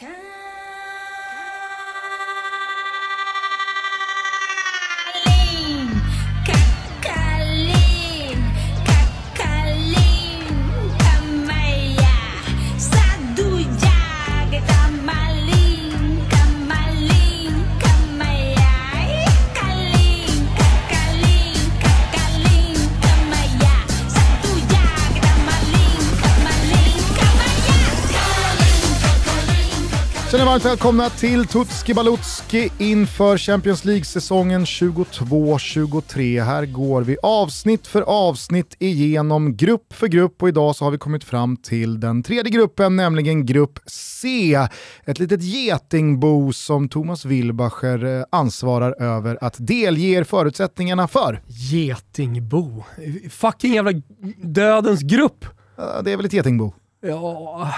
Känner varmt välkomna till Tutski Balutski inför Champions League-säsongen 22-23. Här går vi avsnitt för avsnitt igenom grupp för grupp och idag så har vi kommit fram till den tredje gruppen, nämligen grupp C. Ett litet getingbo som Thomas Wilbacher eh, ansvarar över att delge förutsättningarna för. Getingbo? Fucking jävla dödens grupp! Det är väl ett getingbo? Ja,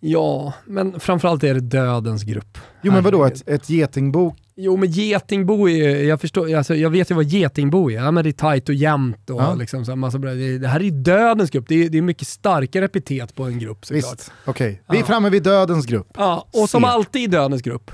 Ja, men framförallt är det dödens grupp. Jo men vadå, ett, ett getingbo? Jo men getingbo är jag förstår, alltså, jag vet ju vad getingbo är. Ja, men det är tajt och jämnt och ja. liksom så massa bra. Det, här är dödens grupp, det är, det är mycket starkare epitet på en grupp såklart. Visst, okej. Okay. Vi är framme vid dödens grupp. Ja, och som alltid i dödens grupp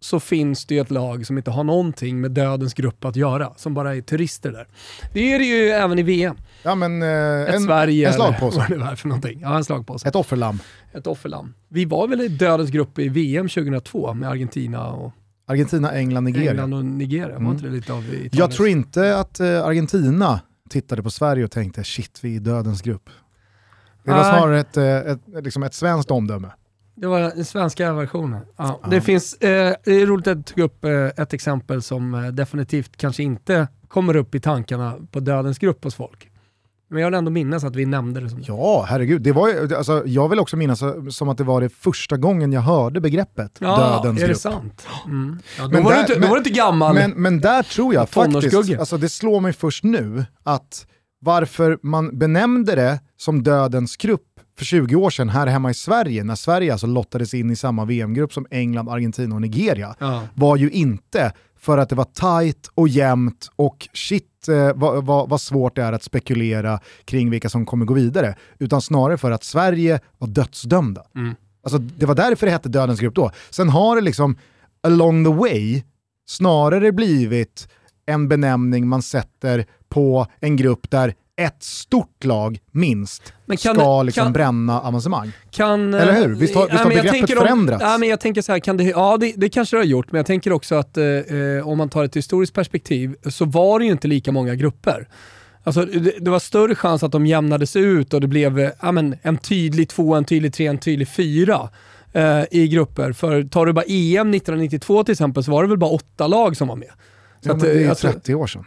så finns det ju ett lag som inte har någonting med dödens grupp att göra, som bara är turister där. Det är det ju även i VM. Ja men eh, ett en, Sverige en slagpåse. Eller vad det är för någonting. Ja, en slagpåse. Ett offerlamm. Ett offerlamm. Vi var väl i dödens grupp i VM 2002 med Argentina och Argentina, England, Nigeria. England och Nigeria, var mm. inte det lite av Italien? Jag tror inte att eh, Argentina tittade på Sverige och tänkte shit, vi är i dödens grupp. Det var snarare ett, eh, ett, liksom ett svenskt omdöme. Det var den svenska versionen. Ja. Det, finns, eh, det är roligt att ta upp eh, ett exempel som eh, definitivt kanske inte kommer upp i tankarna på dödens grupp hos folk. Men jag vill ändå minnas att vi nämnde det. Som ja, herregud. Det var ju, alltså, jag vill också minnas som att det var det första gången jag hörde begreppet ja, dödens är grupp. det sant? Mm. Ja, då, men var där, inte, då var du inte gammal. Men, men där tror jag faktiskt, alltså, det slår mig först nu, att varför man benämnde det som dödens grupp för 20 år sedan här hemma i Sverige, när Sverige alltså lottades in i samma VM-grupp som England, Argentina och Nigeria, ja. var ju inte för att det var tight och jämnt och shit eh, vad, vad, vad, svårt det är att spekulera kring vilka som kommer gå vidare, utan snarare för att Sverige var dödsdömda. Mm. Alltså, det var därför det hette dödens grupp då. Sen har det liksom along the way snarare blivit en benämning man sätter på en grupp där ett stort lag, minst, kan, ska liksom kan, bränna avancemang. Kan, Eller hur? Visst har, visst har begreppet förändrats? Om, ja, men jag tänker så här, kan det, ja det, det kanske det har gjort, men jag tänker också att eh, eh, om man tar ett historiskt perspektiv så var det ju inte lika många grupper. Alltså, det, det, var större chans att de jämnades ut och det blev eh, ja, men, en tydlig två, en tydlig tre, en tydlig fyra eh, i grupper. För tar du bara EM 1992 till exempel så var det väl bara åtta lag som var med. Så ja, att, men det är alltså, 30 år sedan.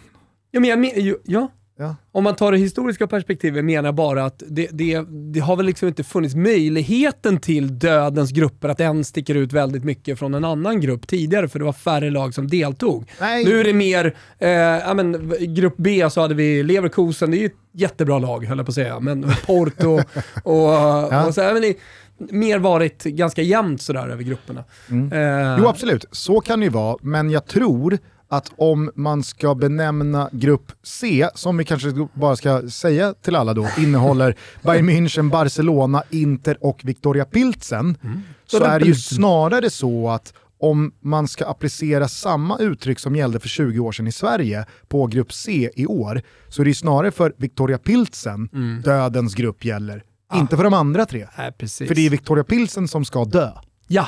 Ja, men jag, ja, Ja. Om man tar det historiska perspektivet menar jag bara att det, det, det, har väl liksom inte funnits möjligheten till dödens grupper att en sticker ut väldigt mycket från en annan grupp tidigare för det var färre lag som deltog. Nej. Nu är det mer, eh, ja, men, grupp B så hade vi Leverkusen, det är ju ett jättebra lag höll jag på att säga, men Porto och, ja. och så även i, mer varit ganska jämnt sådär över grupperna. Mm. Eh, jo absolut, så kan det ju vara, men jag tror att om man ska benämna grupp C, som vi kanske bara ska säga till alla då, innehåller Bayern München, Barcelona, Inter och Victoria Pilsen, mm. så är det ju snarare så att om man ska applicera samma uttryck som gällde för 20 år sedan i Sverige på grupp C i år, så är det snarare för Victoria Pilsen mm. dödens grupp gäller, ah. inte för de andra tre. Äh, för det är Victoria Pilsen som ska dö. Ja,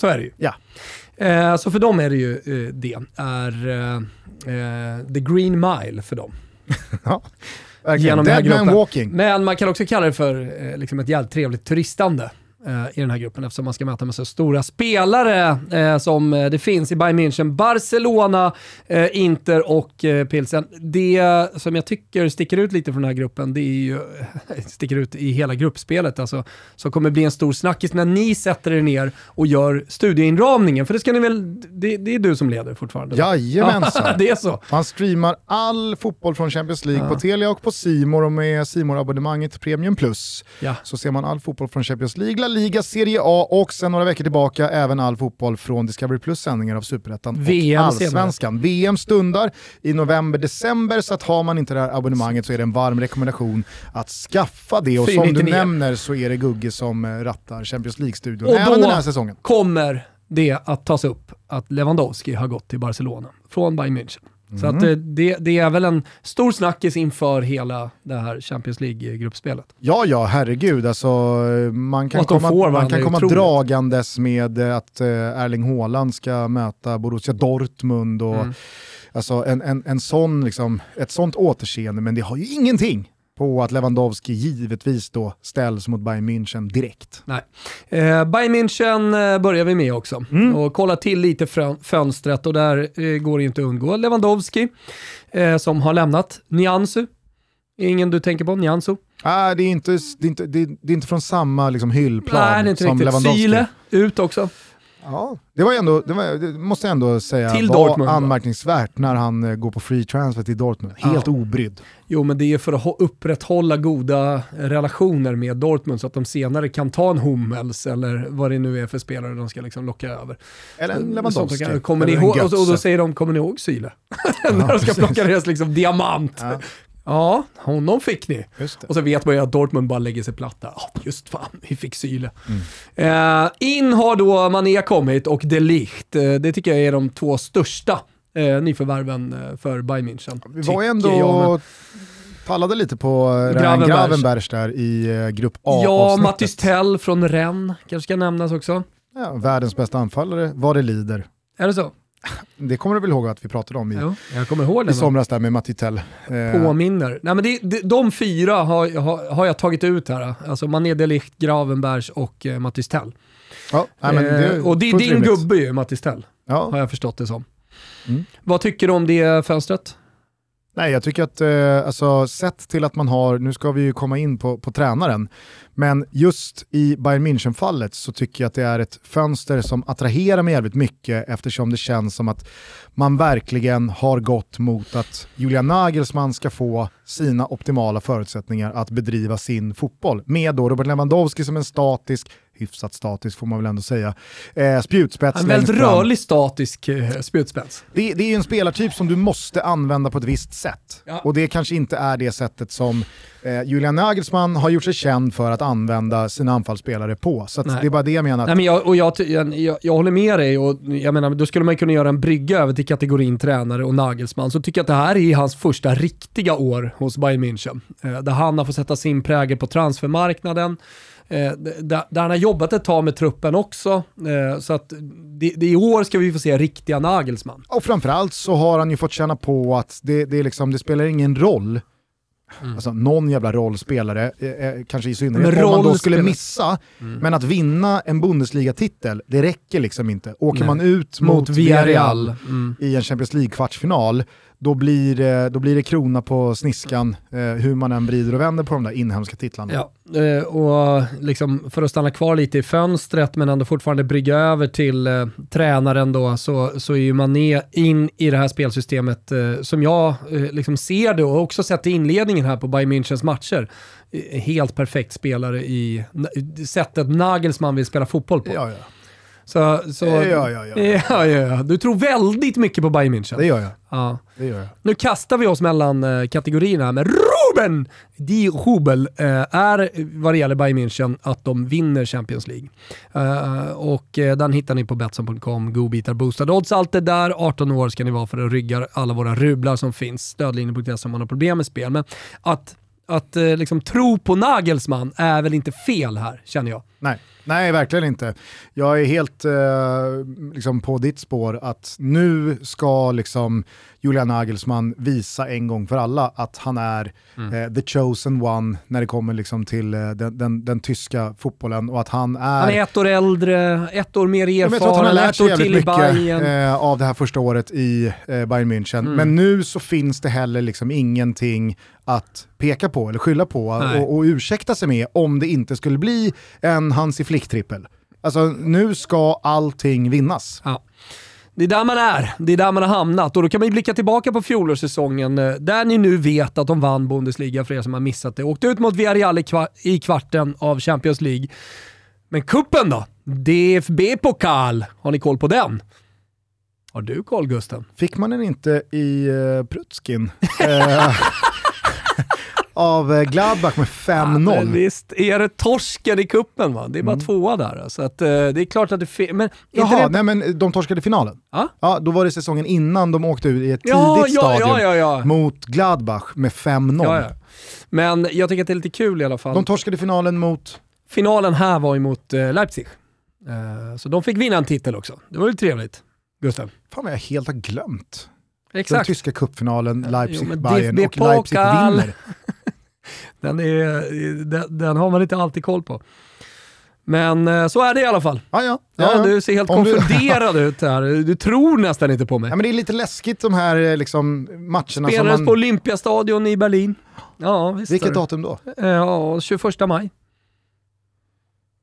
så är det ju. Ja. Eh, så för dem är det ju eh, det, är eh, eh the green mile för dem. ja, Genom Dead man walking. Men man kan också kalla det för eh, liksom ett jävligt trevligt turistande i den här gruppen eftersom man ska möta med så stora spelare eh, som eh, det finns i Bayern München, Barcelona, eh, Inter och eh, Pilsen. Det som jag tycker sticker ut lite från den här gruppen, det är ju, sticker ut i hela gruppspelet alltså, som kommer bli en stor snackis när ni sätter er ner och gör studieinramningen. För det ska ni väl, det, det är du som leder fortfarande? Jajamensan. det är så. Man streamar all fotboll från Champions League ja. på Telia och på Simor och med simor abonnemanget Premium Plus ja. så ser man all fotboll från Champions League, Liga, Serie A och sen några veckor tillbaka även all fotboll från Discovery Plus sändningar av Superettan och Allsvenskan. VM stundar i november-december så att har man inte det här abonnemanget så är det en varm rekommendation att skaffa det. Och som du nämner så är det Gugge som eh, rattar Champions League-studion även den här säsongen. kommer det att tas upp att Lewandowski har gått till Barcelona från Bayern München. Mm. Så att mm. det, det, är väl en stor snackis inför hela det här Champions League-gruppspelet. Ja, ja, herregud. Alltså, man kan komma, man kan komma dragandes med att eh, Erling Haaland ska möta Borussia Dortmund och mm. alltså en, en, en sån, liksom, ett sånt återseende, men det har ju ingenting på att Lewandowski givetvis då ställs mot Bayern München direkt. Nej. Eh, Bayern München eh, börjar vi med också mm. och kolla till lite fönstret och där eh, går det inte att undgå Lewandowski eh, som har lämnat Niansu. Ingen du tänker på, Niansu? Ah, det, är inte, det, är inte, det, är, det är inte från samma liksom, hyllplan Nej, det är inte som riktigt. Lewandowski. Syle, ut också. Ja, det var ändå, det, var, det måste jag ändå säga till var Dortmund, anmärkningsvärt när han eh, går på free transfer till Dortmund. Helt ja. obrydd. Jo, men det är för att upprätthålla goda relationer med Dortmund så att de senare kan ta en Hummels eller vad det nu är för spelare de ska liksom locka över. Eller en Lewandowski. Kommer ni ihåg, och, då säger de, kommer ni ihåg Syle? När de ska plocka deras liksom diamant. Ja. Ja, honom fick ni. Och så vet man ju att Dortmund bara lägger sig platta. Oh, just fan, vi fick Syle. Mm. Eh, in har då Mané kommit och De Ligt. Eh, det tycker jag är de två största eh, nyförvärven eh, för Bayern München. Vi var ju ändå... Jag, Pallade lite på Gravenbergs, Gravenbergs där i uh, grupp A Ja, Mattis Tell från Rennes kanske ska nämnas också. Ja, världens bästa anfallare, vad det lider. Är det så? Det kommer du väl ihåg att vi pratade om i, jo, jag kommer ihåg i somras där med Matitell. Eh. Påminner. Nej, men det, det, de fyra har, har, har, jag tagit ut här. Alltså Mané Delicht, Gravenbergs och eh, Mattis Tell. Ja, nej, men det eh, och det är din rimligt. gubbe ju, Mattis Tell. Ja. Har jag förstått det som. Mm. Vad tycker du om det fönstret? Nej, jag tycker att, eh, alltså, sett till att man har, nu ska vi ju komma in på, på tränaren, men just i Bayern München-fallet så tycker jag att det är ett fönster som attraherar mig jävligt mycket eftersom det känns som att man verkligen har gått mot att Julian Nagelsmann ska få sina optimala förutsättningar att bedriva sin fotboll. Med då Robert Lewandowski som en statisk, hyfsat statisk får man väl ändå säga, eh, spjutspets. En väldigt rörlig statisk eh, spjutspets. Det, det är en spelartyp som du måste använda på ett visst sätt. Ja. Och det kanske inte är det sättet som eh, Julian Nagelsmann har gjort sig känd för att använda sina anfallsspelare på. Så det är bara det jag menar. Nej, men jag, och jag, jag, jag, håller med dig och jag menar, då skulle man kunna göra en brygga över till kategorin tränare och Nagelsmann. Så tycker jag att det här är hans första riktiga år hos Bayern München. Eh, där han har fått sätta sin prägel på transfermarknaden. Eh, där, där, han har jobbat ett tag med truppen också. Eh, så att det, det, i år ska vi få se riktiga Nagelsmann. Och framförallt så har han ju fått känna på att det, det, liksom, det spelar ingen roll Mm. Alltså någon jävla rollspelare, eh, eh kanske i synnerhet men om man då skulle missa, mm. men att vinna en Bundesliga-titel, det räcker liksom inte. Åker Nej. man ut mot, mot Villarreal mm. i en Champions League-kvartsfinal, då blir, det, då blir det krona på sniskan eh, hur man än vrider och vänder på de där inhemska titlarna. Ja, eh, och liksom för att stanna kvar lite i fönstret men ändå fortfarande brygga över till eh, tränaren då så, så är ju Mané in i det här spelsystemet eh, som jag eh, liksom ser det och också sett i inledningen här på Bayern Münchens matcher. Eh, helt perfekt spelare i sättet Nagelsmann vill spela fotboll på. Ja, ja. Så, så, ja, ja, ja. ja, ja. Du tror väldigt mycket på Bayern München. Det gör jag. Ja. Det gör jag. Nu kastar vi oss mellan uh, kategorierna, men Ruben Di Hubel uh, är vad det gäller Bayern München att de vinner Champions League. Uh, och den hittar ni på Betsson.com, godbitar, boostade odds, allt det där. 18 år ska ni vara för att rygga alla våra rublar som finns. Stödlinjen.se om man har problem med spel. Men att att eh, liksom, tro på Nagelsmann är väl inte fel här, känner jag. Nej, Nej verkligen inte. Jag är helt eh, liksom på ditt spår att nu ska liksom Julian Nagelsmann visa en gång för alla att han är mm. eh, the chosen one när det kommer liksom till eh, den, den, den, tyska fotbollen och att han är... Han är ett år äldre, ett år mer erfaren, jag han har lärt sig jävligt mycket eh, av det här första året i eh, Bayern München. Mm. Men nu så finns det heller liksom ingenting att peka på eller skylla på och, och ursäkta sig med om det inte skulle bli en Hansi Flick-trippel. Alltså nu ska allting vinnas. Ja. Det är där man är, det är där man har hamnat och då kan man ju blicka tillbaka på fjolårssäsongen eh, där ni nu vet att de vann Bundesliga för er som har missat det. Åkte ut mot Villarreal i, kvarten av Champions League. Men kuppen då? DFB-pokal, har ni koll på den? Har du koll Gusten? Fick man den inte i uh, Prutskin? Eh, av eh, Gladbach med 5-0. Ja, visst är det torsken i kuppen va? Det är bara mm. tvåa där. Så att, uh, det är klart att det är men Jaha, det... nej men de torskade finalen? Ah? Ja, då var det säsongen innan de åkte ut i ett ja, tidigt ja, stadium ja, mot Gladbach med 5-0. Men jag tycker att det är lite kul i alla fall. De torskade finalen mot? Finalen här var ju mot uh, Leipzig. Så de fick vinna en titel också. Det var ju trevligt. Gustav. Fan vad jag helt har glömt. Exakt. Den tyska cupfinalen, Leipzig-Bayern och Leipzig vinner. den, är, den, den, har man inte alltid koll på. Men eh, så är det i alla fall. Ah, ja. Ja, ja. Du ser helt Om konfunderad du... ut här. Du tror nästan inte på mig. Ja, men det är lite läskigt de här eh, liksom, matcherna. Spelades man... på Olympiastadion i Berlin. Ja, visst Vilket datum då? Ja, 21 maj.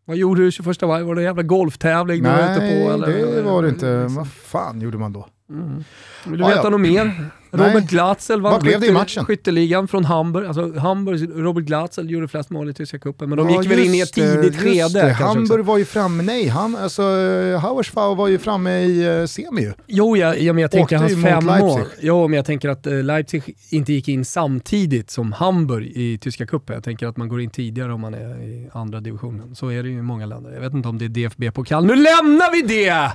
Vad gjorde du 21 maj? Var det en jävla golftävling Nej, du var ute på? Nej, det var det inte. Vad fan gjorde man då? Mm. Vill du veta ja. något mer? Robert Glatzel vann blev det i matchen? skytteligan från Hamburg. Alltså Hamburg, Robert Glatzel gjorde flest mål i tyska cupen, men de ja, gick väl in i ett tidigt skede. Hamburg var ju framme, nej, han, alltså, Hauersfau var ju framme i uh, semi ju. Jo, ja, ja, men jag tänker hans fem mål. Jo, men jag tänker att uh, Leipzig inte gick in samtidigt som Hamburg i tyska cupen. Jag tänker att man går in tidigare om man är i andra divisionen. Så är det ju i många länder. Jag vet inte om det är DFB-pokal. Nu lämnar vi det!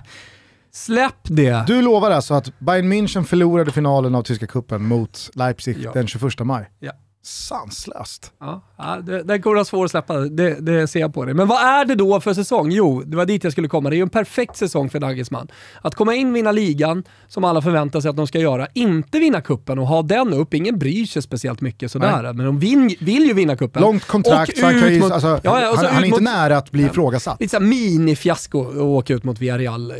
Släpp det! Du lovar alltså att Bayern München förlorade finalen av tyska kuppen mot Leipzig ja. den 21 maj? Ja sanslöst. Ja, det, den kommer vara svår att släppa, det, det, ser jag på det. Men vad är det då för säsong? Jo, det var dit jag skulle komma. Det är ju en perfekt säsong för Nagelsmann. Att komma in, vinna ligan, som alla förväntar sig att de ska göra, inte vinna kuppen och ha den upp. Ingen bryr sig speciellt mycket sådär, Nej. men de vin, vill ju vinna kuppen. Långt kontrakt, så han, kan ju, mot, alltså, ja, han, han, är inte nära att bli ja, ifrågasatt. Lite mini-fiasko att åka ut mot Villarreal eh,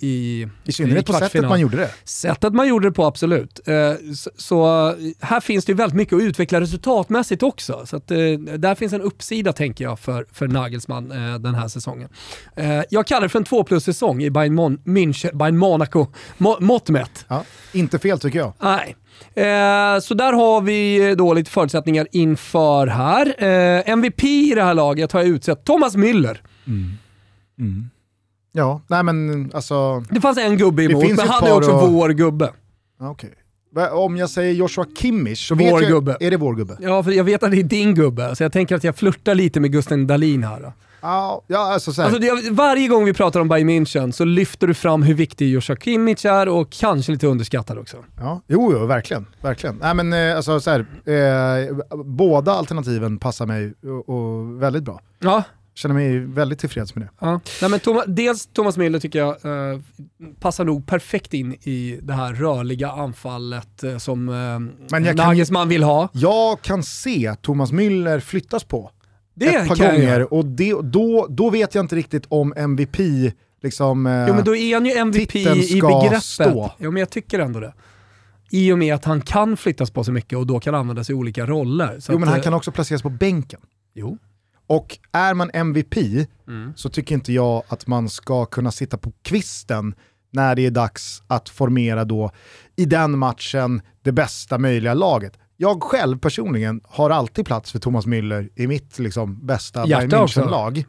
i I synnerhet på sättet man gjorde det. Sättet man gjorde det på, absolut. Eh, så, så här finns det ju väldigt mycket att utveckla resultatmässigt också. Så att, eh, där finns en uppsida tänker jag för, för Nagelsmann eh, den här säsongen. Eh, jag kallar det för en 2 plus-säsong i Bayern, Mon München, Bayern Monaco mått mätt. Ja, inte fel tycker jag. Nej. Eh, så där har vi då lite förutsättningar inför här. Eh, MVP i det här laget har jag utsett Thomas Müller. Mm. Mm. Ja, nej men alltså... Det fanns en gubbe emot, men han är också och... vår gubbe. Okay. Om jag säger Joshua Kimmich så vår vet gubbe. jag, är det vår gubbe? Ja, för jag vet att det är din gubbe, så jag tänker att jag flörtar lite med Gusten Dahlin här. Då. Ja, alltså, så alltså det, varje gång vi pratar om Bayern München så lyfter du fram hur viktig Joshua Kimmich är och kanske lite underskattad också. Ja, jo, jo verkligen. verkligen. Nej, men, eh, alltså, så här, eh, båda alternativen passar mig och, och väldigt bra. Ja, känner mig väldigt tillfreds med det. Ja. Nej, men Thomas, dels Thomas Müller tycker jag eh, passar nog perfekt in i det här rörliga anfallet eh, som eh, Nagelsmann vill ha. Jag kan se Thomas Müller flyttas på det ett par gånger jag. och det, då, då vet jag inte riktigt om MVP liksom, eh, Jo men då är han ju MVP i begreppet. Stå. Jo men jag tycker ändå det. I och med att han kan flyttas på så mycket och då kan användas i olika roller. jo men han eh, kan också placeras på bänken. Jo. Och är man MVP mm. så tycker inte jag att man ska kunna sitta på kvisten när det är dags att formera då i den matchen det bästa möjliga laget. Jag själv personligen har alltid plats för Thomas Müller i mitt liksom, bästa Bayern München-lag.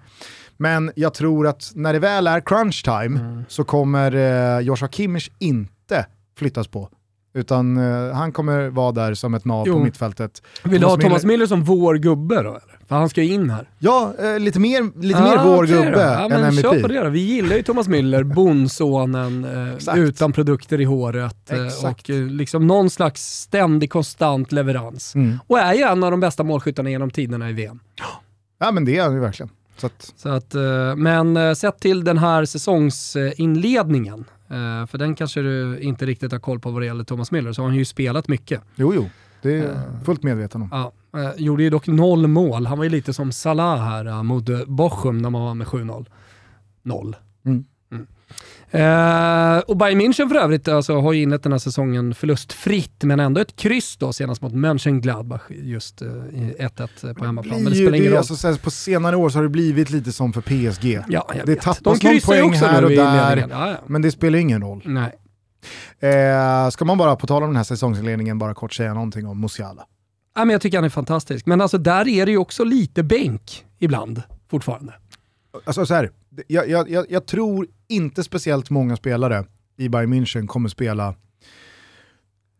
Men jag tror att när det väl är crunch time mm. så kommer eh, Joshua Kimmich inte flyttas på. Utan eh, han kommer vara där som ett nav på mittfältet. Vill du ha Thomas Müller som vår gubbe då? Eller? För han ska ju in här. Ja, eh, lite mer, lite ah, mer vår okay gubbe ja, än MVP. Kör på det då. Vi gillar ju Thomas Müller, bondsonen, eh, utan produkter i håret eh, och eh, liksom någon slags ständig konstant leverans. Mm. Och är ju en av de bästa målskyttarna genom tiderna i VM. Ja men det är han ju verkligen. Så att... Så att, eh, men sett till den här säsongsinledningen, för den kanske du inte riktigt har koll på vad det gäller Thomas Müller, så har han ju spelat mycket. Jo, jo. Det är jag fullt medveten om. Ja, Eh, gjorde ju dock noll mål. Han var ju lite som Salah här uh, mot uh, Bochum när man var med 7-0. Noll. Mm. Uh, och Bayern München för övrigt alltså, har ju inlett den här säsongen förlustfritt, men ändå ett kryss då senast mot Mönchengladbach, just uh, 1-1 på hemmaplan. Men det spelar ingen roll. Alltså, på senare år så har det blivit lite som för PSG. Ja, jag det tappas De någon poäng här och där, ja, ja. men det spelar ingen roll. Nej. Eh, ska man bara, på tal om den här säsongsinledningen, bara kort säga någonting om Musiala? Ja, men jag tycker han är fantastisk. Men alltså där är det ju också lite bänk ibland fortfarande. Alltså så här, jag, jag, jag tror inte speciellt många spelare i Bayern München kommer spela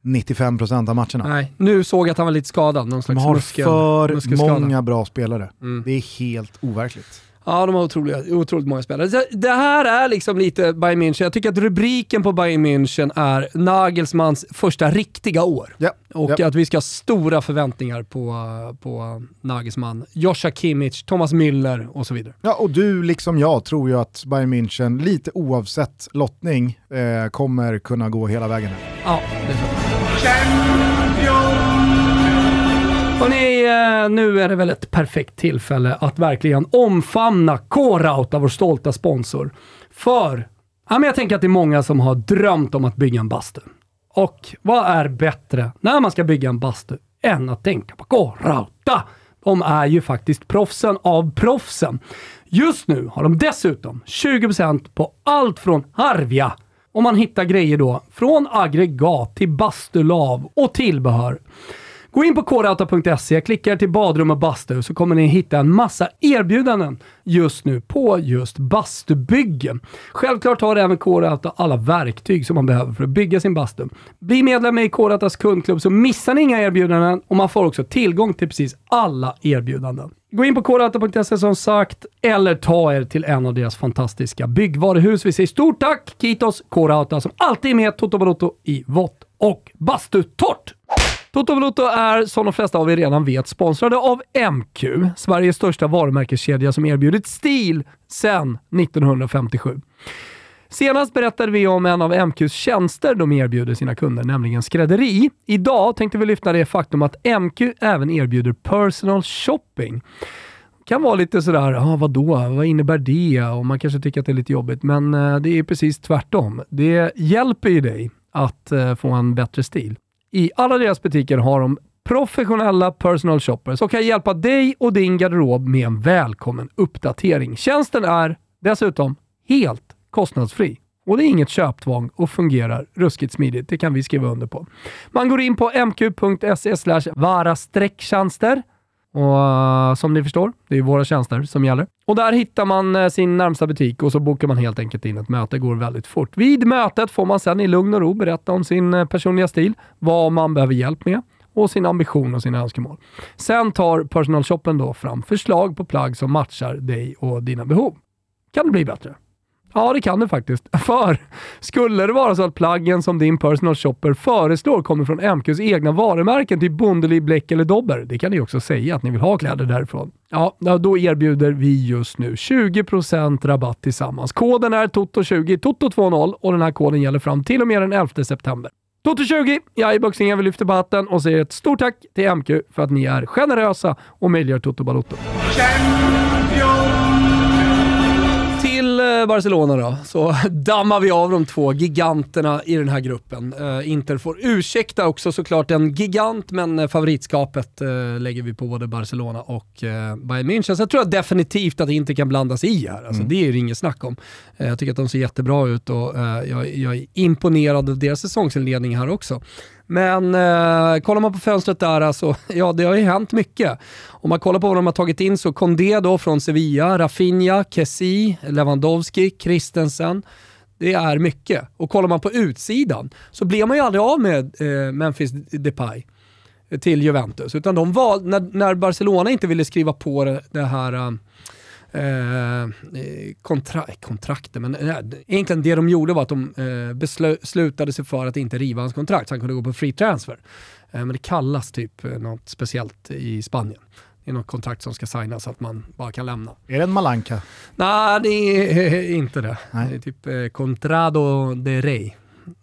95% av matcherna. Nej, nu såg jag att han var lite skadad. Någon slags De har muskel, för många bra spelare. Mm. Det är helt overkligt. Ja, de har otroligt, otroligt många spelare. Det här är liksom lite Bayern München. Jag tycker att rubriken på Bayern München är Nagelsmans första riktiga år. Ja, och ja. att vi ska ha stora förväntningar på, på Nagelsmann. Joshua Kimmich, Thomas Müller och så vidare. Ja, och du liksom jag tror ju att Bayern München, lite oavsett lottning, eh, kommer kunna gå hela vägen. Ja, det tror jag. Hörrni, eh, nu är det väl ett perfekt tillfälle att verkligen omfamna K-Rauta, vår stolta sponsor. För ja, men jag tänker att det är många som har drömt om att bygga en bastu. Och vad är bättre när man ska bygga en bastu än att tänka på K-Rauta? De är ju faktiskt proffsen av proffsen. Just nu har de dessutom 20% på allt från Harvia och man hittar grejer då från aggregat till bastulav och tillbehör. Gå in på kodauta.se, klicka er till badrum och bastu så kommer ni hitta en massa erbjudanden just nu på just bastubyggen. Självklart har även Kodauta alla verktyg som man behöver för att bygga sin bastu. Bli medlem i Kodautas kundklubb så missar ni inga erbjudanden och man får också tillgång till precis alla erbjudanden. Gå in på kodauta.se som sagt, eller ta er till en av deras fantastiska byggvaruhus. Vi säger stort tack Kitos Kodauta som alltid är med Toto Balotto i vått och bastutort. Toto Valuto är, som de flesta av er redan vet, sponsrade av MQ, Sveriges största varumärkeskedja som erbjudit stil sedan 1957. Senast berättade vi om en av MQs tjänster de erbjuder sina kunder, nämligen skrädderi. Idag tänkte vi lyfta det faktum att MQ även erbjuder personal shopping. Det kan vara lite sådär, ah, vadå, vad innebär det? Och man kanske tycker att det är lite jobbigt, men eh, det är precis tvärtom. Det hjälper ju dig att eh, få en bättre stil. I alla deras butiker har de professionella personal shoppers som kan hjälpa dig och din garderob med en välkommen uppdatering. Tjänsten är dessutom helt kostnadsfri. Och det är inget köptvång och fungerar ruskigt smidigt. Det kan vi skriva under på. Man går in på mq.se vara-tjänster och eh, som ni förstår, det är våra tjänster som gäller. Och där hittar man eh, sin närmsta butik och så bokar man helt enkelt in ett möte. Det går väldigt fort. Vid mötet får man sedan i lugn och ro berätta om sin eh, personliga stil, vad man behöver hjälp med och sin ambition och sina önskemål. Sen tar personalshoppen då fram förslag på plagg som matchar dig och dina behov. Kan det bli bättre? Ja, det kan det faktiskt. För skulle det vara så att plaggen som din personal shopper föreslår kommer från MQs egna varumärken, typ Bondeli, Bläck eller Dobber, det kan ni också säga att ni vill ha kläder därifrån. Ja, då erbjuder vi just nu 20% rabatt tillsammans. Koden är TOTO20, TOTO20 och den här koden gäller fram till och med den 11 september. Toto20, jag är boxningen, vi lyfter på hatten och säger ett stort tack till MQ för att ni är generösa och möjliggör Toto Balotto. Eh, Barcelona då, så dammar vi av de två giganterna i den här gruppen. Uh, Inter får ursäkta också såklart en gigant, men uh, favoritskapet lägger vi på både Barcelona och Bayern München. Så jag tror definitivt att Inter kan blandas i här. Alltså, mm. Det är det inget snack om. jag tycker att de ser jättebra ut och jag, jag är imponerad av deras säsongsinledning här också. Men eh, kollar man på fönstret där, alltså, ja det har ju hänt mycket. Om man kollar på vad de har tagit in så Kondé då från Sevilla, Rafinha, Kessi, Lewandowski, Christensen. Det är mycket. Och kollar man på utsidan så blir man ju aldrig av med eh, Memphis Depay till Juventus. Utan de valde, när, när Barcelona inte ville skriva på det, det här eh, Eh, kontra kontrakten, men eh, egentligen det de gjorde var att de eh, beslutade sig för att inte riva hans kontrakt så han kunde gå på free transfer. Eh, men det kallas typ eh, något speciellt i Spanien. Det är något kontrakt som ska signas så att man bara kan lämna. Är det en Malanka? Nej, det är inte det. Nej. Det är typ eh, Contrado de Rey,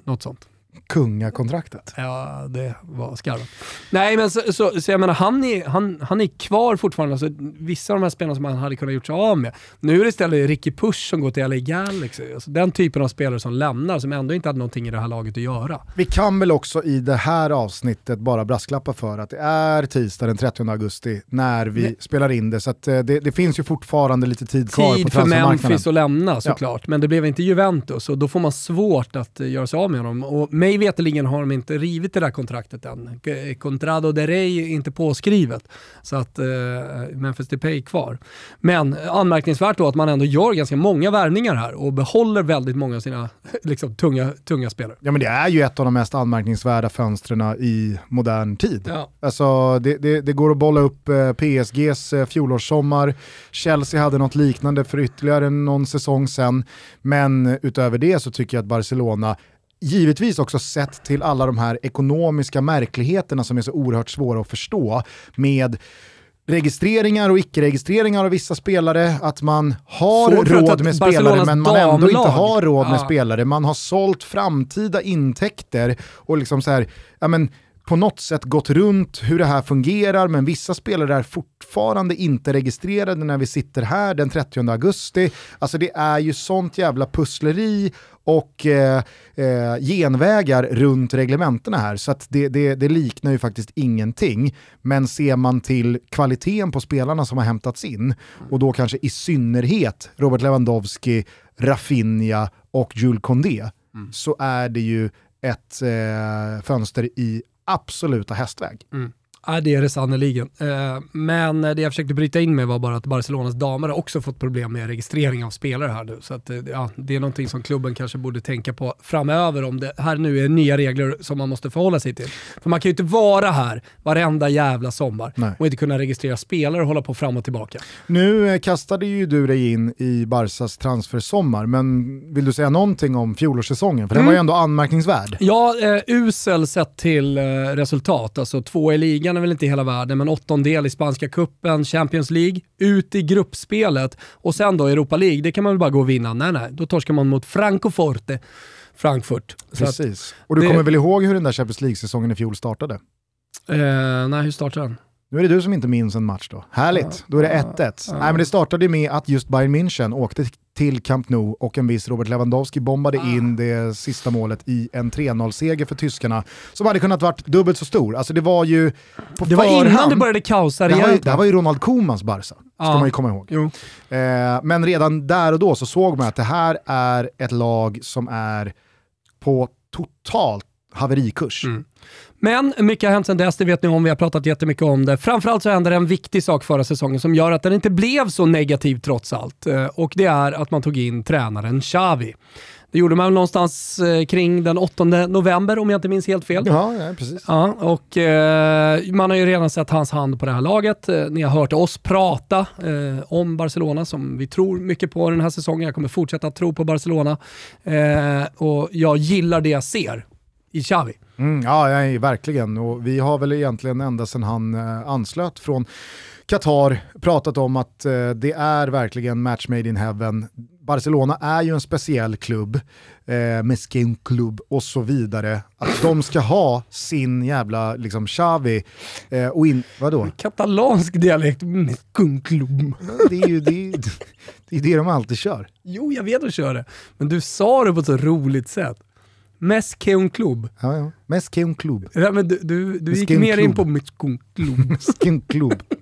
något sånt kungakontraktet. Ja, det var skarvat. Nej, men så, så, så, jag menar, han är, han, han är kvar fortfarande. Alltså, vissa av de här spelarna som han hade kunnat gjort sig av med. Nu är det istället Ricky Push som går till LA Galaxy. Alltså, den typen av spelare som lämnar, som ändå inte hade någonting i det här laget att göra. Vi kan väl också i det här avsnittet bara brasklappa för att det är tisdag den 30 augusti när vi Nej. spelar in det. Så eh, det, det, finns ju fortfarande lite tid kvar tid på transfermarknaden. Tid för Memphis att lämna såklart, ja. men det blev inte Juventus och då får man svårt att eh, göra sig av med honom. Och mig veterligen har de inte rivit det där kontraktet än. Contrado de Rey är inte påskrivet, så att uh, Memphis Depay är kvar. Men anmärkningsvärt då att man ändå gör ganska många värvningar här och behåller väldigt många av sina liksom, tunga, tunga spelare. Ja men det är ju ett av de mest anmärkningsvärda fönstren i modern tid. Ja. Alltså, det, det, det går att bolla upp eh, PSGs eh, fjolårssommar, Chelsea hade något liknande för ytterligare någon säsong sen, men utöver det så tycker jag att Barcelona givetvis också sett till alla de här ekonomiska märkligheterna som är så oerhört svåra att förstå med registreringar och icke-registreringar av vissa spelare, att man har råd med spelare men man damlag. ändå inte har råd ja. med spelare. Man har sålt framtida intäkter och liksom så här, ja men på något sätt gått runt hur det här fungerar, men vissa spelare är fortfarande inte registrerade när vi sitter här den 30 augusti. Alltså det är ju sånt jävla pussleri och eh, eh, genvägar runt reglementena här, så att det, det, det, liknar ju faktiskt ingenting. Men ser man till kvaliteten på spelarna som har hämtats in, och då kanske i synnerhet Robert Lewandowski, Rafinha och Jules Condé, mm. så är det ju ett eh, fönster i absoluta hästväg. Mm. Ja, det är det sannerligen. Eh, men det jag försökte bryta in med var bara att Barcelonas damer har också fått problem med registrering av spelare här nu. Så att, eh, ja, det är någonting som klubben kanske borde tänka på framöver om det här nu är nya regler som man måste förhålla sig till. För man kan ju inte vara här varenda jävla sommar Nej. och inte kunna registrera spelare och hålla på fram och tillbaka. Nu eh, kastade ju du dig in i Barsas transfersommar, men vill du säga någonting om fjolårssäsongen? För mm. den var ju ändå anmärkningsvärd. Ja, eh, usel sett till eh, resultat. Alltså två i ligan är väl inte hela världen, men åttondel i spanska kuppen, Champions League, ut i gruppspelet och sen då Europa League, det kan man väl bara gå och vinna. Nej, nej, då torskar man mot Francoforte. Frankfurt. Precis. och du det... kommer väl ihåg hur den där Champions League-säsongen i fjol startade? Eh, nej, hur startade den? Nu är det du som inte minns en match då. Härligt, ja, då är det 1-1. Ja, ja. Nej men det startade med att just Bayern München åkte till Camp Nou och en viss Robert Lewandowski bombade ah. in det sista målet i en 3-0-seger för tyskarna som hade kunnat varit dubbelt så stor. Alltså det var ju på Det var innan det började kaosa rejält. Det här var ju Ronald Koemans Barca, ska man ju komma ihåg. Eh, men redan där och då så såg man att det här är ett lag som är på totalt haverikurs. Mm. Men mycket har hänt sedan dess, det vet ni om, vi har pratat jättemycket om det. Framförallt så hände det en viktig sak förra säsongen som gör att den inte blev så negativ trots allt. Eh, och det är att man tog in tränaren Xavi. Det gjorde man någonstans eh, kring den 8 november om jag inte minns helt fel. Ja, ja precis. Ja, och eh, man har ju redan sett hans hand på det här laget. Ni har hört oss prata eh, om Barcelona som vi tror mycket på den här säsongen. Jag kommer fortsätta tro på Barcelona. Eh, och jag gillar det jag ser i Xavi. Mm, ja, ja, verkligen. Och vi har väl egentligen ända sedan han eh, anslöt från Qatar pratat om att eh, det är verkligen match made in heaven. Barcelona är ju en speciell klubb, eh, Mesquin klubb och så vidare. Att de ska ha sin jävla liksom Xavi eh, och in, vadå? Katalansk dialekt, Mesquin klubb. det är ju det, det, är det de alltid kör. Jo, jag vet att köra det. Men du sa det på ett så roligt sätt. Meskeun Club. Ja, ja. Meskeun Club. Ja, men du du, du gick mer in på Meskeun Club. Meskeun Club.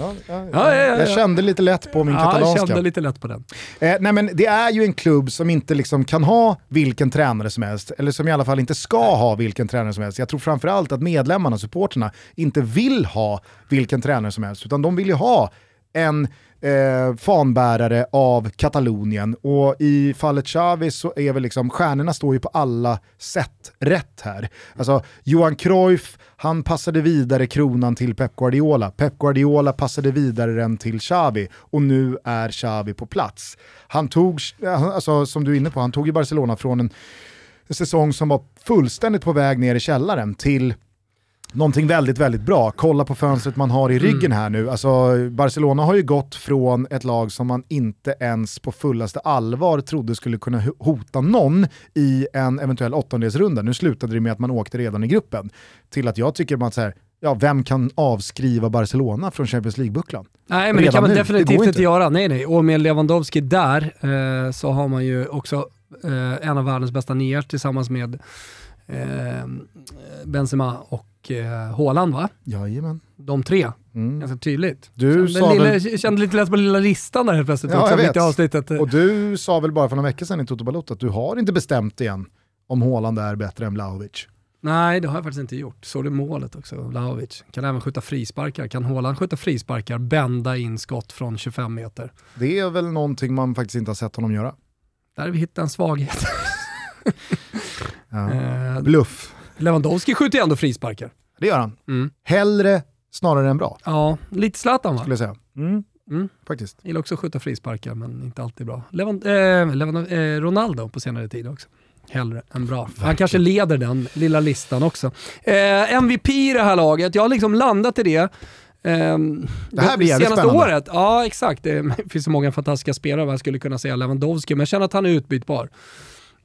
Ja, ja, ja, jag kände lite lätt på min katalanska. Ja, jag kände lite lätt på den. Eh, nej, men det är ju en klubb som inte liksom kan ha vilken tränare som helst, eller som i alla fall inte ska ha vilken tränare som helst. Jag tror framförallt att medlemmarna, supporterna, inte vill ha vilken tränare som helst, utan de vill ju ha en eh, fanbärare av Katalonien. Och i fallet Xavi så är väl liksom, stjärnorna står ju på alla sätt rätt här. Alltså Johan Cruyff, han passade vidare kronan till Pep Guardiola. Pep Guardiola passade vidare den till Xavi och nu är Xavi på plats. Han tog, eh, alltså, som du är inne på, han tog ju Barcelona från en, en säsong som var fullständigt på väg ner i källaren till någonting väldigt, väldigt bra. Kolla på fönstret man har i mm. ryggen här nu. Alltså, Barcelona har ju gått från ett lag som man inte ens på fullaste allvar trodde skulle kunna hota någon i en eventuell åttondelsrunda. Nu slutade det med att man åkte redan i gruppen. Till att jag tycker att så här, ja, vem kan avskriva Barcelona från Champions League-bucklan? Nej, men Redan det kan man nu. definitivt inte. inte göra. Nej, nej. Och med Lewandowski där eh, så har man ju också eh, en av världens bästa nior tillsammans med eh, Benzema och och eh, Håland va? Jajamän. De tre. Mm. Ganska tydligt. Du kände, lilla, väl... kände lite lätt på lilla listan där helt plötsligt. Ja, jag vet. Avsnittet. Och du sa väl bara för några veckor sedan i Toto Balotto att du har inte bestämt igen om Haaland är bättre än Vlahovic? Nej, det har jag faktiskt inte gjort. Såg du målet också, Vlahovic. Kan även skjuta frisparkar. Kan Haaland skjuta frisparkar, bända in skott från 25 meter? Det är väl någonting man faktiskt inte har sett honom göra. Där har vi hittat en svaghet. ja. eh, Bluff. Lewandowski skjuter ju ändå frisparkar. Det gör han. Mm. Hellre snarare än bra. Ja, lite Zlatan va? Skulle jag säga. Mm. Mm. Faktiskt. Jag gillar också att skjuta frisparkar, men inte alltid bra. Levand, eh, Levand, eh, Ronaldo på senare tid också. Hellre än bra. Verkligen. Han kanske leder den lilla listan också. Eh, MVP i det här laget, jag har liksom landat i det. Um, det här blir jävligt senaste spännande. året, ja exakt. Det finns så många fantastiska spelare, jag skulle kunna säga Lewandowski, men jag känner att han är utbytbar.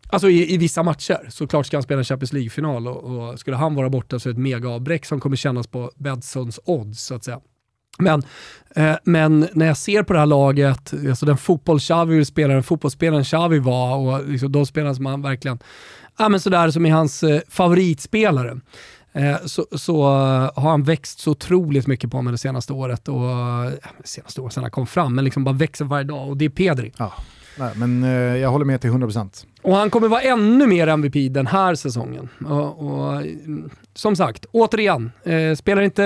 Alltså i, i vissa matcher. Såklart ska han spela en Champions League-final och, och, skulle han vara borta så är det ett mega-avbräck som kommer kännas på Bedsons odds så att säga. Men, eh, men när jag ser på det här laget, alltså den fotbolls-Xavi vill spela, den fotbollsspelaren Xavi var och liksom de spelarna som han verkligen, ja men sådär som är hans eh, favoritspelare. Eh, så, så eh, har han växt så otroligt mycket på mig det senaste året och eh, senaste året sedan han kom fram, men liksom bara växer varje dag och det är Pedri. Ja. Nej, men eh, jag håller med till 100%. Och han kommer vara ännu mer MVP den här säsongen. Och, och som sagt, återigen, eh, spelar inte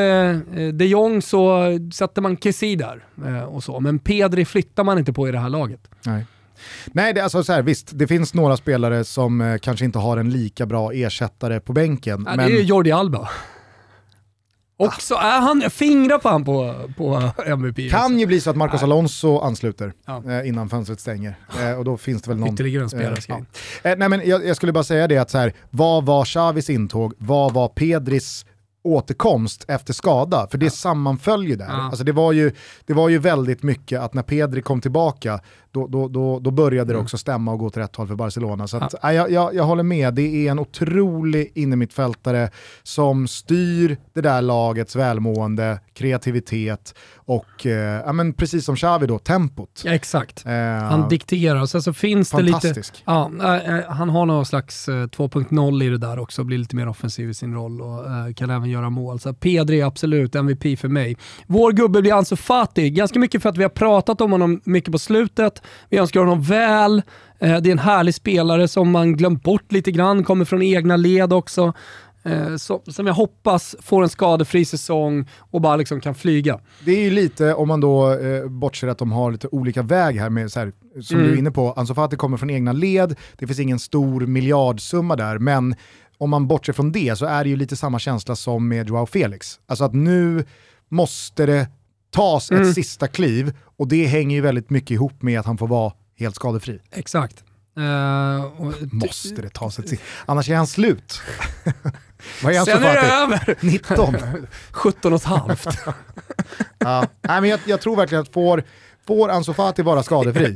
eh, de Jong så sätter man Kessie där. Eh, och så. Men Pedri flyttar man inte på i det här laget. Nej. Nej, det, alltså så här, visst, det finns några spelare som eh, kanske inte har en lika bra ersättare på bänken. Ja, men... Det är Jordi Alba. Också, äh, han fingrar på han på, på MVP. Kan också. ju bli så att Marcos Alonso ansluter ja. eh, innan fönstret stänger. Eh, och då finns det väl någon... Ytterligare en spelare. Eh, ja. eh, nej men jag, jag, skulle bara säga det att så här, vad var Xavis intåg? Vad var Pedris återkomst efter skada, för det ja. sammanföll ju där. Ja. Alltså det, var ju, det var ju väldigt mycket att när Pedri kom tillbaka, då, då, då, då började det mm. också stämma och gå till rätt håll för Barcelona. Så att, ja. jag, jag, jag håller med, det är en otrolig innermittfältare som styr det där lagets välmående, kreativitet och, eh, ja, men precis som Xavi då, tempot. Ja, exakt. Eh, han dikterar och sen så finns det lite... Ja, äh, han har någon slags eh, 2.0 i det där också, blir lite mer offensiv i sin roll och eh, kan även göra mål. Så Pedri är absolut MVP för mig. Vår gubbe blir Ansu Fati, ganska mycket för att vi har pratat om honom mycket på slutet. Vi önskar honom väl. Eh, det är en härlig spelare som man glömt bort lite grann, kommer från egna led också. Eh, som, jag hoppas får en skadefri säsong och bara liksom kan flyga. Det är ju lite, om man då eh, bortser att de har lite olika väg här, med, så här, som mm. du är inne på, Ansu Fati kommer från egna led, det finns ingen stor miljardsumma där, men om man bortser från det så är det ju lite samma känsla som med Joao Felix. Alltså att nu måste det tas mm. ett sista kliv och det hänger ju väldigt mycket ihop med att han får vara helt skadefri. Exakt. Uh, måste det tas ett sista, annars är han slut. Vad är han Sen är det över! 19. 17 och ett halvt. ja. Nej, men jag, jag, tror verkligen att får, får Ansu Fati vara skadefri,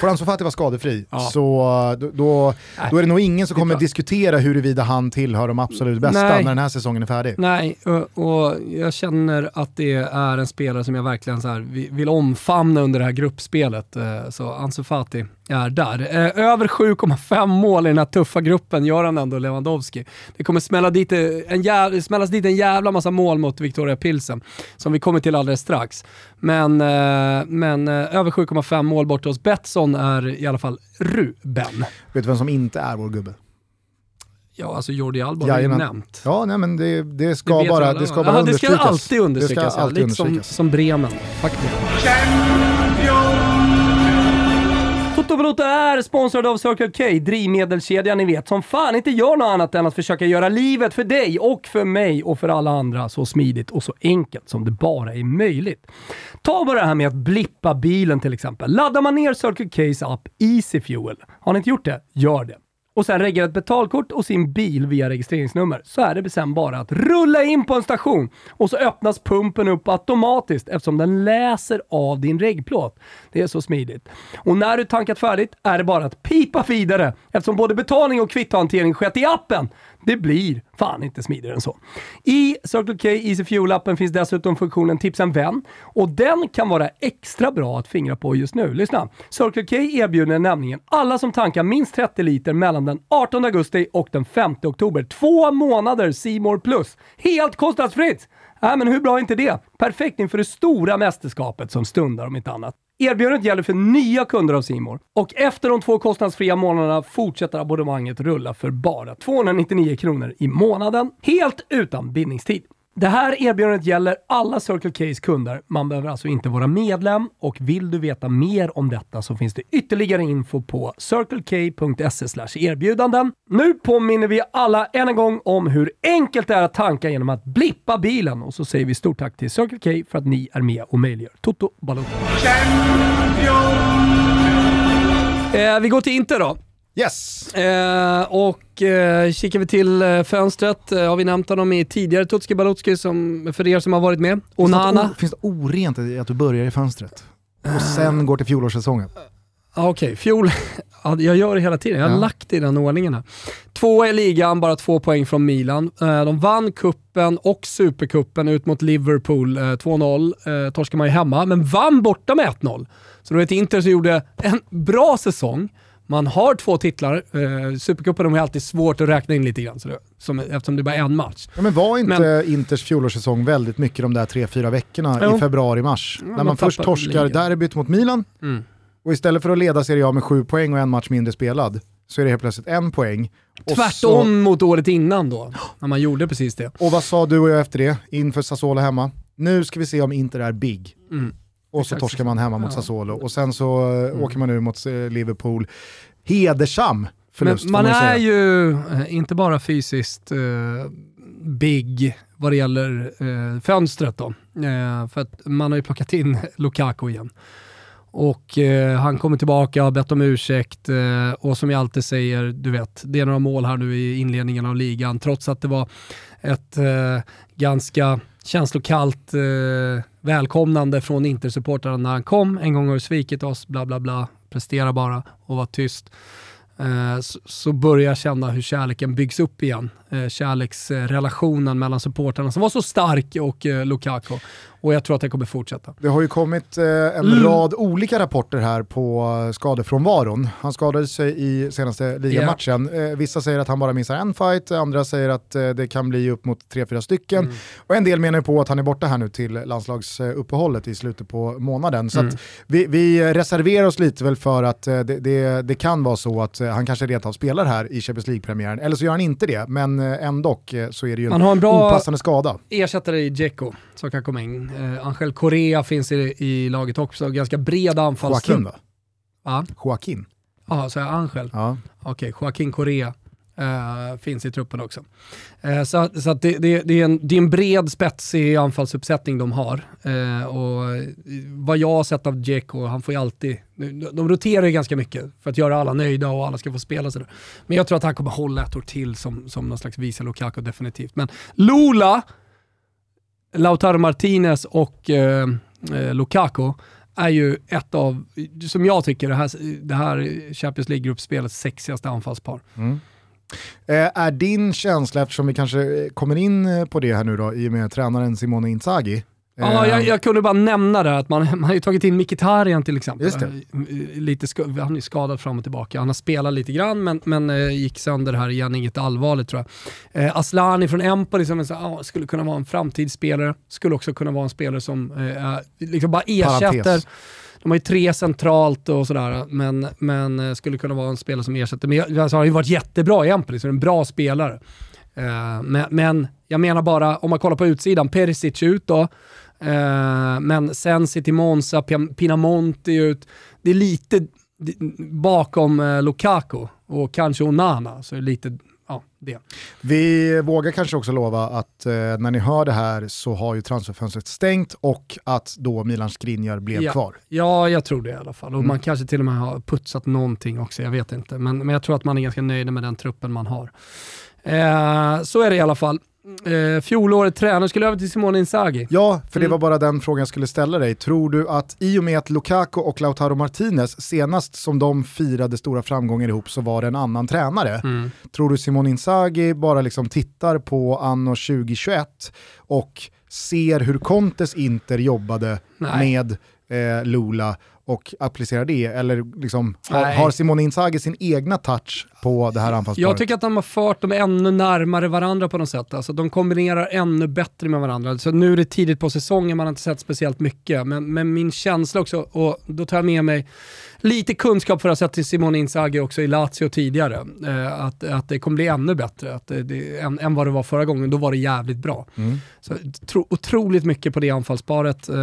Får Ansu vara skadefri ja. så då, då, då, är det nog ingen som kommer diskutera huruvida han tillhör de absolut bästa Nej. när den här säsongen är färdig. Nej, och, och, jag känner att det är en spelare som jag verkligen så vill omfamna under det här gruppspelet. Eh, så Ansu Fati, är där. Eh, över 7,5 mål i den här tuffa gruppen gör han ändå, Lewandowski. Det kommer smälla dit en, jävla, smällas dit en jävla massa mål mot Victoria Pilsen, som vi kommer till alldeles strax. Men, eh, men eh, över 7,5 mål borta hos Betsson är i alla fall Ruben. Vet du vem som inte är vår gubbe? Ja, alltså Jordi Alba har ju nämnt. Ja, nej, men det, det ska det bara, det ska bara Aha, understrykas. Det ska alltid understrykas, det ska alltid ja. Lite som, som Bremen, faktiskt. Toto Balotto är sponsrad av Circle K, drivmedelskedjan ni vet, som fan inte gör något annat än att försöka göra livet för dig och för mig och för alla andra så smidigt och så enkelt som det bara är möjligt. Ta bara det här med att blippa bilen till exempel. Laddar man ner Circle K's app Easy Fuel, har ni inte gjort det? Gör det och sen reggar ett betalkort och sin bil via registreringsnummer så är det sen bara att rulla in på en station och så öppnas pumpen upp automatiskt eftersom den läser av din reggplåt. Det är så smidigt. Och när du tankat färdigt är det bara att pipa vidare eftersom både betalning och kvittohantering skett i appen. Det blir fan inte smidigare än så. I Circle K Easy Fuel-appen finns dessutom funktionen Tipsa en vän och den kan vara extra bra att fingra på just nu. Lyssna! Circle K erbjuder nämligen alla som tankar minst 30 liter mellan den 18 augusti och den 5 oktober två månader Simor Plus helt kostnadsfritt! Nej, men hur bra är inte det? Perfekt inför det stora mästerskapet som stundar om inte annat. Erbjudandet gäller för nya kunder av Simor och efter de två kostnadsfria månaderna fortsätter abonnemanget rulla för bara 299 kronor i månaden, helt utan bindningstid. Det här erbjudandet gäller alla Circle K's kunder. Man behöver alltså inte vara medlem och vill du veta mer om detta så finns det ytterligare info på circlek.se erbjudanden. Nu påminner vi alla än en gång om hur enkelt det är att tanka genom att blippa bilen och så säger vi stort tack till Circle K för att ni är med och möjliggör Toto Balotto. Eh, vi går till Inter då. Yes! Eh, och eh, kikar vi till eh, fönstret, eh, har vi nämnt honom i tidigare Tutski Balutski som, för er som har varit med. Onana. Finns det orent i att du börjar i fönstret? Och sen går till fjolårssäsongen? Okej, okay. fjol... jag gör det hela tiden. Jag har ja. lagt i den ordningen här. Tvåa i ligan, bara två poäng från Milan. Eh, de vann kuppen och superkuppen ut mot Liverpool. 2-0 eh, torskade man ju hemma, men vann borta med 1-0. Så du vet, Inter så gjorde en bra säsong man har två titlar. Eh, Supercupen är alltid svårt att räkna in lite grann, så det, som, eftersom det bara är en match. Ja, men var inte men, Inters fjolårssäsong väldigt mycket de där tre, fyra veckorna jo. i februari-mars? Ja, när man först torskar derbyt mot Milan mm. och istället för att leda Serie A med sju poäng och en match mindre spelad så är det helt plötsligt en poäng. Tvärtom så... mot året innan då, när man gjorde precis det. Och vad sa du och jag efter det, inför Sassuolo hemma? Nu ska vi se om Inter är big. Mm. Och så torskar man hemma mot Sassuolo och sen så eh, mm. åker man nu mot eh, Liverpool. Hedersam förlust Men man, man är ju eh, inte bara fysiskt eh, big vad det gäller eh, fönstret då. Eh, för att man har ju plockat in Lukaku igen. Och eh, han kommer tillbaka, har bett om ursäkt eh, och som jag alltid säger, du vet, det är några mål här nu i inledningen av ligan, trots att det var ett eh, ganska känslokallt välkomnande från Intersupportrarna när han kom. En gång har du svikit oss, bla bla bla, prestera bara och var tyst. Eh, så börjar jag känna hur kärleken byggs upp igen. Eh, kärleksrelationen mellan supportrarna som var så stark och eh, Lukaku. Och jag tror att det kommer fortsätta. Det har ju kommit en mm. rad olika rapporter här på skadefrånvaron. Han skadade sig i senaste ligamatchen. Yeah. Vissa säger att han bara missar en fight, andra säger att det kan bli upp mot tre, fyra stycken. Mm. Och en del menar på att han är borta här nu till landslagsuppehållet i slutet på månaden. Så mm. vi, vi, reserverar oss lite väl för att det, det, det kan vara så att han kanske rent spelar här i Champions League-premiären, eller så gör han inte det. Men men ändå så är det ju en, har en bra opassande skada. ersättare i Dzeko som kan komma in. Uh, Angel Correa finns i, i laget också, ganska bred anfallstrupp. Joaquin va? Ja. Joaquin? Ja, så är Angel? Ja. Okej, okay, Joaquin Correa. Uh, finns i truppen också. Uh, så så det, det, det, är en, det är en bred spetsig anfallsuppsättning de har. Uh, och vad jag har sett av Dzeko, han får ju alltid, de roterar ju ganska mycket för att göra alla nöjda och alla ska få spela. Sådär. Men jag tror att han kommer hålla ett år till som, som någon slags Visa Lukaku definitivt. Men Lula, Lautaro Martinez och eh, eh, Lukaku är ju ett av, som jag tycker, det här, det här Champions League-gruppspelets sexigaste anfallspar. Mm. Eh, är din känsla, eftersom vi kanske kommer in på det här nu då, i och med tränaren Simone Inzaghi, Ja, jag, jag, kunde bara nämna det, att man, man har ju tagit in Mkhitaryan till exempel. Lite han är skadad fram och tillbaka. Han har spelat lite grann men, men äh, gick sönder här igen, inget allvarligt tror jag. Äh, Aslani från Empoli som så, ah, skulle kunna vara en framtidsspelare, skulle också kunna vara en spelare som äh, liksom bara ersätter Parentes. De har ju tre centralt och sådär, men, men eh, skulle kunna vara en spelare som ersätter. Men alltså, han har ju varit jättebra i Empoli, så är en bra spelare. Men, men, jag menar bara, om man kollar på utsidan, Perisic ut då, uh, men Sensi till Monza, Pinamonti ut. Det är lite bakom uh, Lukaku och kanske Onana, så är det lite ja, det. Vi vågar kanske också lova att eh, när ni hör det här så har ju transferfönstret stängt och att då Milan Skriniar blev ja. kvar. Ja, jag tror det i alla fall. Och mm. man kanske till och med har putsat någonting också, jag vet inte. Men, men jag tror att man är ganska nöjd med den truppen man har. Eh, så är det i alla fall eh, fjolåret tränare skulle över till Simone Inzaghi. Ja, för det mm. var bara den frågan jag skulle ställa dig. Tror du att i och med att Lukaku och Lautaro Martinez senast som de firade stora framgångar ihop så var det en annan tränare. Mm. Tror du Simone Inzaghi bara liksom tittar på anno 2021 och ser hur Contes Inter jobbade Nej. med eh, Lula och applicerar det? Eller liksom, har, har Simone Inzaghi sin egna touch på det här anfallsparet? Jag tycker att de har fört dem ännu närmare varandra på något sätt. Alltså, de kombinerar ännu bättre med varandra. Så nu är det tidigt på säsongen, man har inte sett speciellt mycket. Men, men min känsla också, och då tar jag med mig lite kunskap för att ha sett Simone Inzaghi också i Lazio tidigare. Eh, att, att det kommer bli ännu bättre att det, det, än, än vad det var förra gången. Då var det jävligt bra. Mm. Så, tro, otroligt mycket på det anfallsparet. Eh,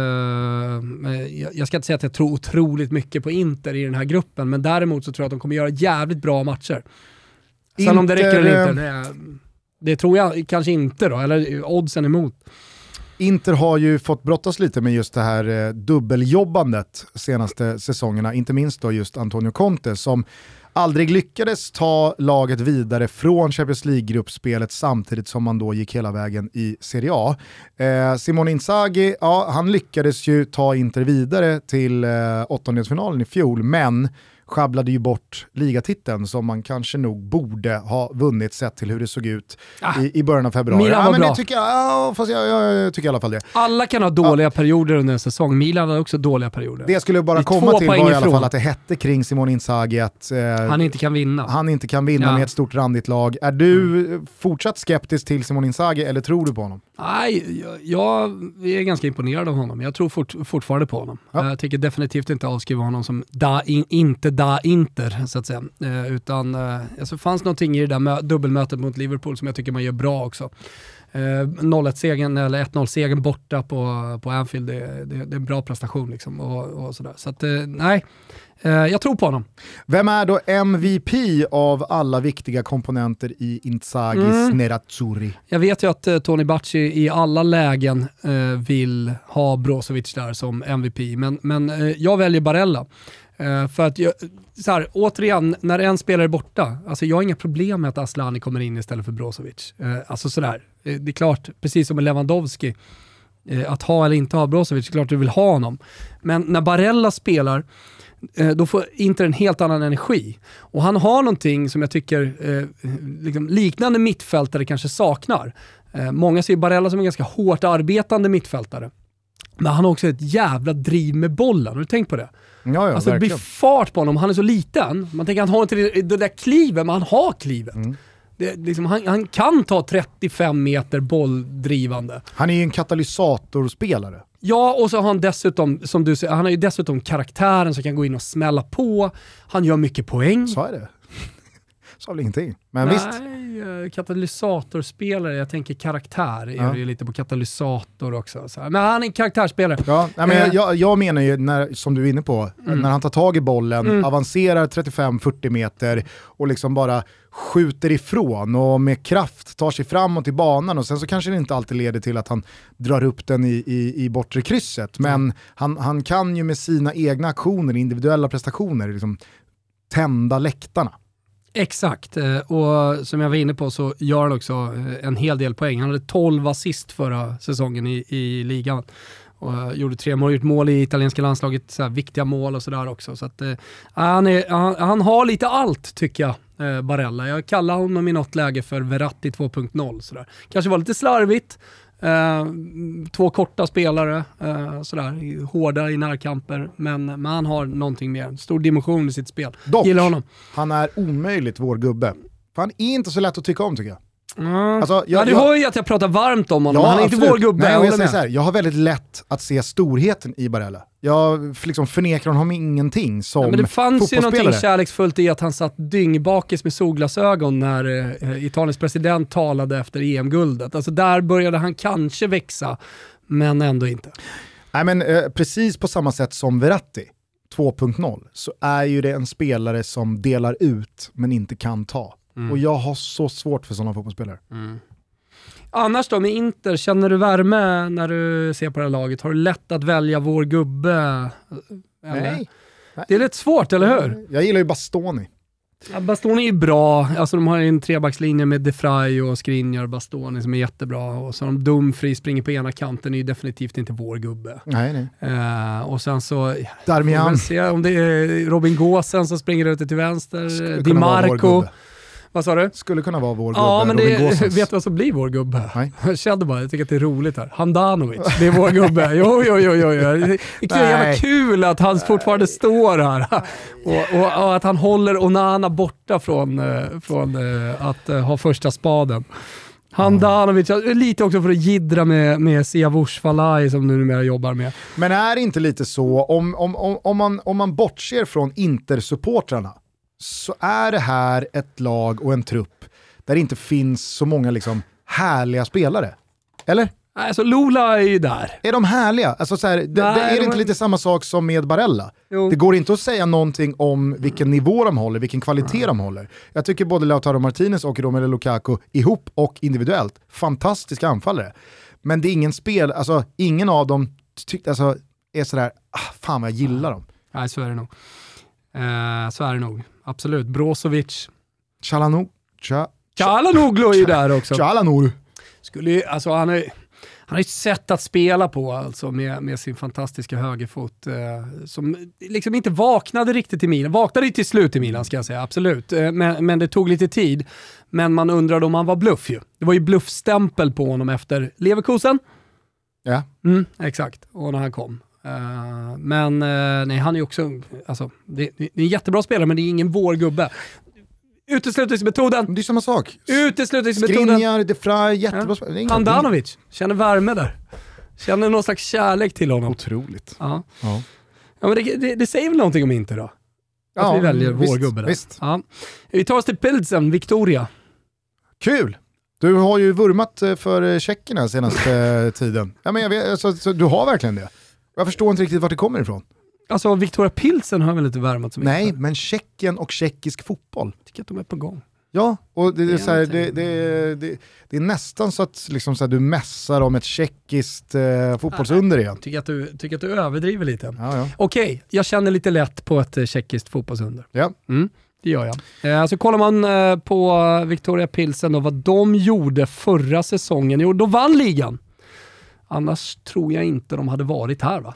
jag, jag, ska inte säga att jag tror otroligt mycket på Inter i den här gruppen, men däremot så tror jag att de kommer göra jävligt bra matcher. Sen Inter, om det räcker eller inte, det, det tror jag kanske inte då, eller oddsen emot. Inter har ju fått brottas lite med just det här eh, dubbeljobbandet senaste säsongerna, inte minst då just Antonio Conte som aldrig lyckades ta laget vidare från Champions League-gruppspelet samtidigt som man då gick hela vägen i Serie A. Eh, Simone Inzaghi, ja, han lyckades ju ta Inter vidare till eh, åttondelsfinalen i fjol, men sjabblade ju bort ligatiteln som man kanske nog borde ha vunnit sett till hur det såg ut ah, i, i början av februari. Milan var ja, bra. Tycker, ja, fast jag, jag, jag, tycker i alla fall det. Alla kan ha dåliga ja. perioder under en säsong, Milan har också dåliga perioder. Det jag skulle bara komma till var i alla fall att det hette kring Simon Inzaghi att eh, han inte kan vinna. Han inte kan vinna ja. med ett stort randigt lag. Är du mm. fortsatt skeptisk till Simon Inzaghi eller tror du på honom? Nej, jag, jag är ganska imponerad av honom. Jag tror fort, fortfarande på honom. Ja. Jag tycker definitivt inte avskriva honom som da, in, inte da Inter, så att säga. Eh, utan eh, alltså fanns någonting i det där dubbelmötet mot Liverpool som jag tycker man gör bra också. Eh, 0-1-segern eller 1-0-segern borta på, på Anfield, det, det, det, är en bra prestation. Liksom och, och sådär. Så att, eh, nej, Eh, jag tror på honom. Vem är då MVP av alla viktiga komponenter i Inzagis mm. Nerazzurri? Jag vet ju att eh, Tony Bacci i alla lägen eh, vill ha Brozovic där som MVP, men, men jag väljer Barella. Eh, för att jag, så här, återigen, när en spelare är borta, alltså jag har inga problem med att Aslani kommer in istället för Brozovic. Eh, alltså sådär, eh, det är klart, precis som med Lewandowski, att ha eller inte ha Brozovic, det är klart du vill ha honom. Men när Barella spelar, då får Inter en helt annan energi. Och han har någonting som jag tycker eh, liksom liknande mittfältare kanske saknar. Eh, många ser Barella som en ganska hårt arbetande mittfältare. Men han har också ett jävla driv med bollen, har du tänkt på det? Ja, ja, alltså verkligen. det blir fart på honom, han är så liten. Man tänker han har inte det, det där klivet, men han har klivet. Mm. Det, liksom, han, han, kan ta 35 meter bolldrivande. Han är ju en katalysatorspelare. Ja, och så har han dessutom, som du säger, han har ju dessutom karaktären som kan gå in och smälla på. Han gör mycket poäng. Så är det. Sa väl ingenting. Men Nej, visst. Eh, katalysatorspelare, jag tänker karaktär, ja. är det ju lite på katalysator också. Så. Men han är en karaktärsspelare. Ja, men eh. jag, jag, menar ju, när, som du är inne på, mm. när han tar tag i bollen, mm. avancerar 35-40 meter och liksom bara skjuter ifrån och med kraft tar sig framåt i banan och sen så kanske det inte alltid leder till att han drar upp den i, i, i bortre krysset. Men mm. han, han kan ju med sina egna aktioner, individuella prestationer, liksom tända läktarna. Exakt, eh, och som jag var inne på så gör han också eh, en hel del poäng. Han hade 12 assist förra säsongen i, i ligan. Och eh, gjorde tre mål, gjort mål i italienska landslaget, så viktiga mål och sådär också. Så att, eh, han, är, han, han, har lite allt tycker jag, eh, Barella. Jag kallar honom i något läge för Verratti 2.0. Kanske var lite slarvigt, Eh, två korta spelare, eh, sådär, hårda i närkamper, men, men han har någonting mer. Stor dimension i sitt spel. Dock, Gillar honom. han är omöjligt vår gubbe. För han är inte så lätt att tycka om tycker jag. Mm. Alltså, jag, ja, du hör ju att jag pratar varmt om honom, ja, han är absolut. inte vår gubbe. Nej, jag, jag, här, jag har väldigt lätt att se storheten i Barella. Jag liksom förnekar honom ingenting som ja, men Det fanns ju någonting kärleksfullt i att han satt dyngbakis med solglasögon när eh, Italiens president talade efter EM-guldet. Alltså där började han kanske växa, men ändå inte. Nej men eh, precis på samma sätt som Verratti 2.0 så är ju det en spelare som delar ut men inte kan ta. Mm. Och jag har så svårt för sådana fotbollsspelare. Mm. Annars då med Inter, känner du värme när du ser på det här laget? Har du lätt att välja vår gubbe? Eller? Nej. Det är lite svårt, eller hur? Jag gillar ju Bastoni. Ja, Bastoni är bra, alltså de har en trebackslinje med Defray och Skriniar och Bastoni som är jättebra. Och så har de Dumfri springer på ena kanten, är ju definitivt inte vår gubbe. Nej, nej. Uh, och sen så, Darmian. se om det är Robin Gåsen som springer ute till vänster, Di Marco. Vad sa du? Skulle kunna vara vår gubbe, Ja, men det, vet du vad som blir vår gubbe? Nej. Jag kände bara, jag tycker att det är roligt här. Handanovic, det är vår gubbe. Jo, jo, jo, jo. jo. Det är jävla kul att han fortfarande står här. Och, och, och, att han håller Onana borta från, eh, från uh, att uh, ha första spaden. Handanovic, lite också för att gidra med, med Siavush Falai som du numera jobbar med. Men är det inte lite så, om, om, om, om, man, om man bortser från Inter-supportrarna, så är det här ett lag och en trupp där det inte finns så många liksom härliga spelare. Eller? Alltså Lola är ju där. Är de härliga? Alltså, så här, Nej, det, är det de... inte lite samma sak som med Barella? Jo. Det går inte att säga någonting om vilken nivå de håller, vilken kvalitet Nej. de håller. Jag tycker både Lautaro Martinez och Romelu Lukaku ihop och individuellt, fantastiska anfallare. Men det är ingen spel, alltså ingen av dem alltså, är sådär, ah, fan vad jag gillar dem. Nej, så är det nog. Eh, så är det nog, absolut. Brozovic. Chalanoglu Chalanoglu är ju där också. Chalanoglu. Skulle alltså han är han har ett sätt att spela på alltså med, med sin fantastiska högerfot eh, som liksom inte vaknade riktigt i Milan. Vaknade till slut i Milan ska jag säga, absolut. Eh, men, men det tog lite tid. Men man undrade om han var bluff ju. Det var ju bluffstämpel på honom efter Leverkusen. Ja. Mm, exakt, och när han kom. Uh, men uh, nej, han är också, alltså, det, det, är en jättebra spelare men det är ingen vår gubbe. Uteslutningsmetoden. Det är samma sak. Uteslutningsmetoden. Skriniar, De Frey, jättebra ja. Handanovic, känner värme där. Känner någon slags kärlek till honom. Otroligt. Ja. ja. ja men det, det, det säger väl någonting om inte då? Att ja, vi väljer visst, vår gubbe där. Visst. Ja. Vi tar oss till Pilsen, Victoria. Kul! Du har ju vurmat eh, för eh, tjeckerna senaste eh, tiden. Ja, men jag vet, alltså, du har verkligen det. Jag förstår inte riktigt vart det kommer ifrån. Alltså Victoria Pilsen har väl inte värmat så mycket? Nej, men Tjeckien och tjeckisk fotboll. Jag tycker att de är på gång. Ja, och det, det, är, så här, det, det, det, är nästan så att liksom så här, du mässar om ett tjeckiskt eh, fotbollsunder igen. Tycker att du, tycker att du överdriver lite. Ja, ja. Okej, jag känner lite lätt på ett eh, tjeckiskt fotbollsunder. Ja. Mm, det gör jag. Eh, alltså kollar man eh, på Victoria Pilsen och vad de gjorde förra säsongen, jo då vann ligan. Annars tror jag inte de hade varit här va?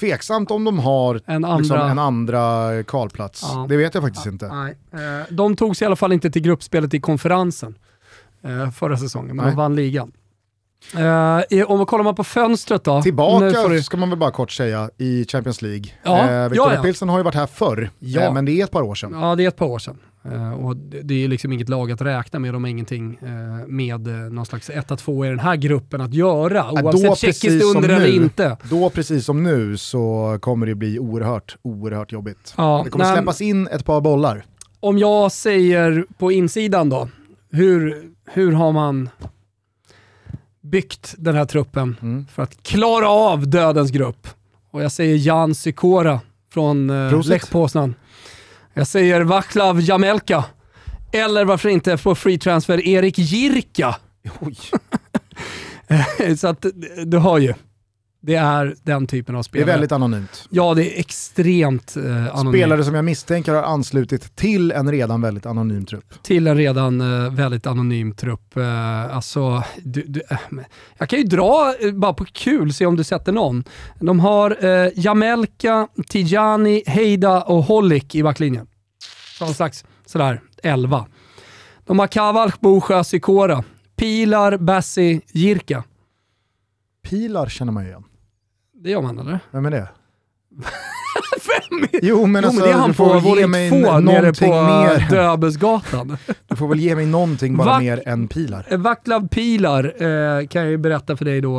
Tveksamt om de har en andra, liksom, en andra kvalplats. Ja. Det vet jag faktiskt ja, inte. Nej. Eh, de tog sig i alla fall inte till gruppspelet i konferensen eh, förra säsongen, men nej. de vann ligan. Uh, om man kollar på fönstret då. Tillbaka du... ska man väl bara kort säga i Champions League. Ja, uh, Victoria ja, ja. Pilsen har ju varit här förr, ja. men det är ett par år sedan. Ja, det är ett par år sedan. Uh, och det, är liksom inget lag att räkna med, de har ingenting uh, med uh, någon slags 1-2 i den här gruppen att göra, oavsett tjeckiskt under eller inte. Då precis som nu så kommer det bli oerhört, oerhört jobbigt. Ja, det kommer nej, släppas in ett par bollar. Om jag säger på insidan då, hur, hur har man byggt den här truppen mm. för att klara av dödens grupp? Och jag säger Jan Sykora från Lech Poznan. Jag säger Vaclav Jamelka. Eller varför inte på free transfer Erik Jirka. Så att du har ju. Det är den typen av spelare. Det är väldigt anonymt. Ja, det är extremt eh, anonymt. Spelare som jag misstänker har anslutit till en redan väldigt anonym trupp. Till en redan eh, väldigt anonym trupp. Eh, alltså, du, du, eh, jag kan ju dra, eh, bara på kul, se om du sätter någon. De har eh, Jamelka, Tijani, Heida och Holik i backlinjen. Någon slags sådär 11. De har Kavalch, Bosjö, Sikora, Pilar, Bassi, Jirka. Pilar känner man ju igen. Det gör man eller? Vem är det? Vem? Jo men, jo, alltså, men det är han på våning två nere på mer. Döbesgatan. du får väl ge mig någonting bara Vak mer än Pilar. Eh, Vaclav Pilar eh, kan jag ju berätta för dig då.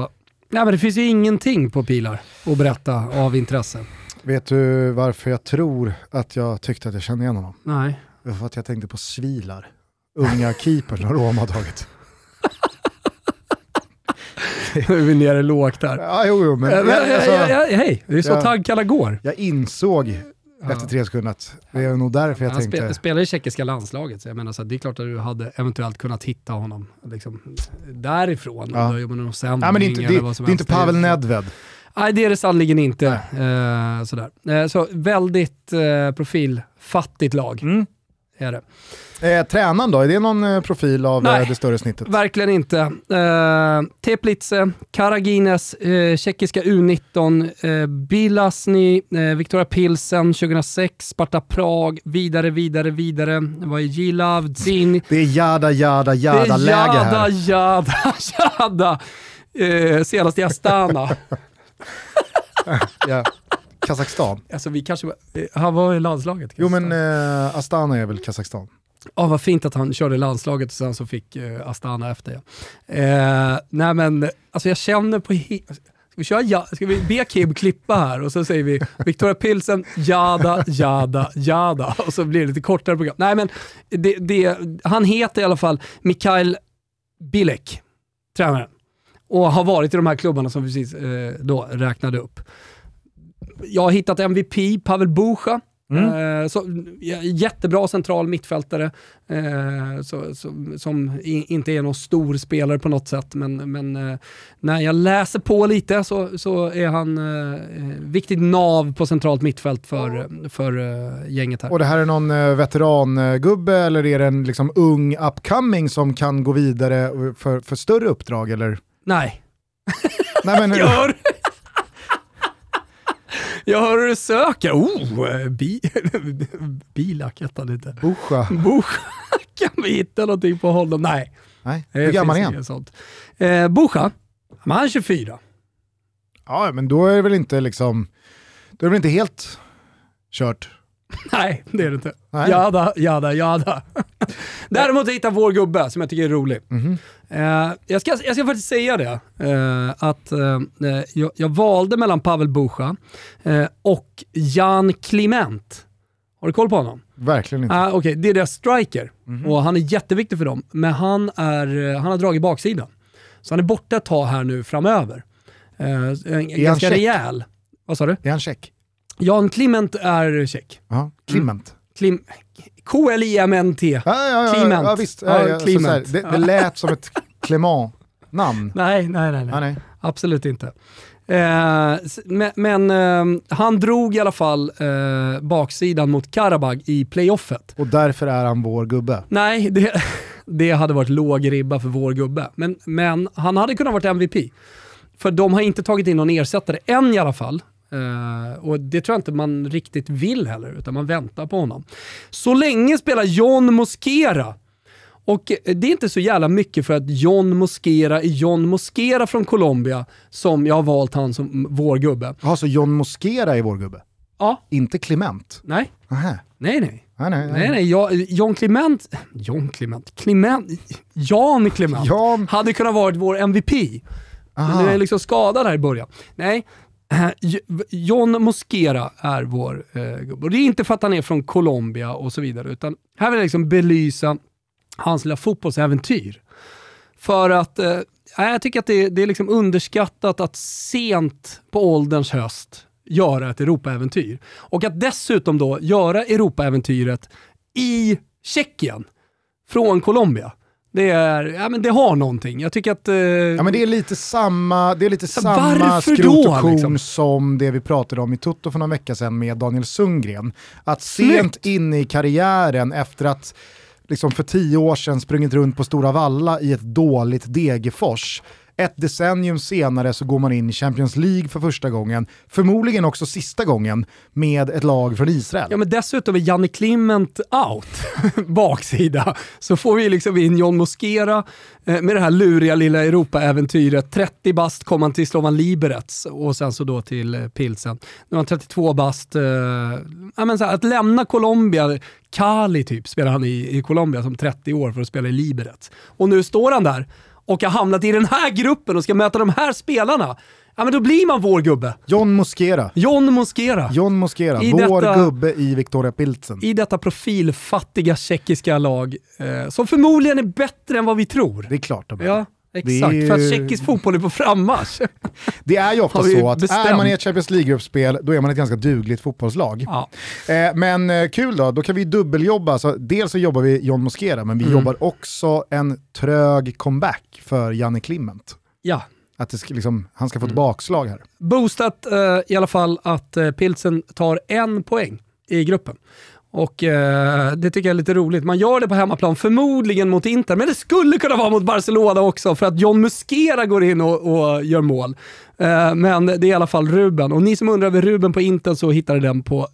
Nej men det finns ju ingenting på Pilar att berätta av intresse. Vet du varför jag tror att jag tyckte att jag kände igen honom? Nej. För att jag tänkte på Svilar. Unga keepern Roma tagit. Nu är vi nere lågt där. Ja, jo, jo, men... Ja, men alltså, ja, hej, det är så jag, taggkallar går. Jag insåg efter tre sekunder att det är nog därför jag han tänkte... Han spelar i tjeckiska landslaget, så jag menar så här, det är klart att du hade eventuellt kunnat hitta honom liksom, därifrån. Ja. Då jobbar någon ja, men det är inte, det, det är inte Pavel Nedved. Nej, det är det sannerligen inte. Eh, sådär. Eh, så väldigt eh, profilfattigt lag. Mm. Är det. Eh, tränaren då, är det någon eh, profil av Nej, eh, det större snittet? verkligen inte. Eh, Teplice, Karagines, eh, tjeckiska U19, eh, Bilasny, eh, Victoria Pilsen 2006, Sparta Prag, vidare, vidare, vidare. Det var Jilav, Zin. Det är jada, jada, jada-läge här. Jada, jada, jada. Eh, senast i Astana. ja. Kazakstan. Alltså vi kanske, eh, han var i landslaget. Jo men eh, Astana är väl Kazakstan? Ja, vad fint att han körde landslaget och sen så fick eh, Astana efter. Ja. Eh, nej men, alltså jag känner på... Ska vi, köra, ja, ska vi be Kim klippa här och så säger vi Victoria Pilsen, jada, jada, jada. Och så blir det lite kortare program. Nej men, det, det, han heter i alla fall Mikael Bilek, tränaren. Och har varit i de här klubbarna som vi precis eh, då räknade upp. Jag har hittat MVP, Pavel Bucha. Mm. Eh, så, jättebra central mittfältare eh, så, så, som i, inte är någon stor spelare på något sätt, men, men eh, när jag läser på lite så, så är han eh, viktigt nav på centralt mittfält för, för gänget här. Och det här är någon veterangubbe eller är det en liksom, ung upcoming som kan gå vidare för, för större uppdrag? Eller? Nej. Nej men, Gör! Jag hör hur du söker. Oh, bi Bilak hette han inte. Buscha. Kan vi hitta någonting på honom? Nej. Nej. Hur gammal är han? Sånt. Eh, Buscha, han är 24. Ja, men då är det väl inte liksom, då är det väl inte helt kört? Nej, det är det inte. Nej. Jada, jada, jada. Däremot hittade jag vår gubbe som jag tycker är rolig. Mm -hmm. uh, jag, ska, jag ska faktiskt säga det, uh, att uh, jag, jag, valde mellan Pavel Bucha och Jan Kliment. Har du koll på honom? Verkligen inte. Uh, okay, det är deras striker mm -hmm. och han är jätteviktig för dem, men han, är, han har dragit baksidan. Så han är borta ett tag här nu framöver. Uh, är ganska rejäl. Vad sa du? Är han check? Jan Kliment är tjeck. Ja, Kliment. Mm. Klim K-L-I-M-N-T. Ja, ja, ja. Ja, visst. Ja, ja, här, det, det lät som ett Clement-namn. Nej, nej, nej, nej. nej. Absolut inte. Eh, men, men eh, han drog i alla fall eh, baksidan mot Karabag i playoffet. Och därför är han vår gubbe? Nej, det, det hade varit låg ribba för vår gubbe. Men, men han hade kunnat vara MVP. För de har inte tagit in någon ersättare än i alla fall. Uh, och det tror jag inte man riktigt vill heller, utan man väntar på honom. Så länge spelar John Mosquera. Och det är inte så jävla mycket för att John Mosquera är John Mosquera från Colombia som jag har valt han som vår gubbe. Jaha, så John Mosquera är vår gubbe? Ja. Inte Clement? Nej. Aha. Nej, nej. Ah, nej, nej, nej. Jag, John Clement, John Clement, Clement, Jan Clement Jan. hade kunnat vara vår MVP. Aha. Men du är liksom skadad här i början. Nej, John Mosquera är vår eh, gubbe. Och det är inte för att han är från Colombia och så vidare, utan här vill jag liksom belysa hans lilla fotbollsäventyr. För att eh, jag tycker att det, det är liksom underskattat att sent på ålderns höst göra ett Europaäventyr. Och att dessutom då göra Europaäventyret i Tjeckien från Colombia. Det, är, ja, men det har någonting. Jag tycker att... Eh, ja, men det är lite samma, det är lite samma skrot och liksom? som det vi pratade om i Tutto för någon vecka sedan med Daniel Sundgren. Att sent in i karriären efter att liksom för tio år sedan sprungit runt på Stora Valla i ett dåligt Degerfors ett decennium senare så går man in i Champions League för första gången, förmodligen också sista gången, med ett lag från Israel. Ja men dessutom är Janne Kliment out, baksida. Så får vi liksom in John Moskera eh, med det här luriga lilla Europa-äventyret. 30 bast kom han till Slovan Liberec och sen så då till eh, Pilsen. Nu har han 32 bast. Eh, ja, men så här, att lämna Colombia, Cali typ spelar han i, i Colombia som 30 år för att spela i Liberec. Och nu står han där och har hamnat i den här gruppen och ska möta de här spelarna, ja men då blir man vår gubbe. John Mosquera. John Mosquera. John Mosquera, I vår detta, gubbe i Victoria Pilsen. I detta profilfattiga tjeckiska lag, eh, som förmodligen är bättre än vad vi tror. Det är klart de är. Ja. Exakt, är... för att tjeckisk fotboll är på frammarsch. Det är ju ofta så att bestämt. är man i ett Champions League-gruppspel, då är man ett ganska dugligt fotbollslag. Ja. Eh, men eh, kul då, då kan vi dubbeljobba. Så dels så jobbar vi John Mosquera, men vi mm. jobbar också en trög comeback för Janne Klimment. Ja. Att det ska, liksom, han ska få ett mm. bakslag här. Boostat eh, i alla fall att eh, Pilsen tar en poäng i gruppen. Och eh, det tycker jag är lite roligt. Man gör det på hemmaplan, förmodligen mot Inter, men det skulle kunna vara mot Barcelona också för att John Muskera går in och, och gör mål. Eh, men det är i alla fall Ruben. Och ni som undrar över Ruben på Inter så hittar ni den på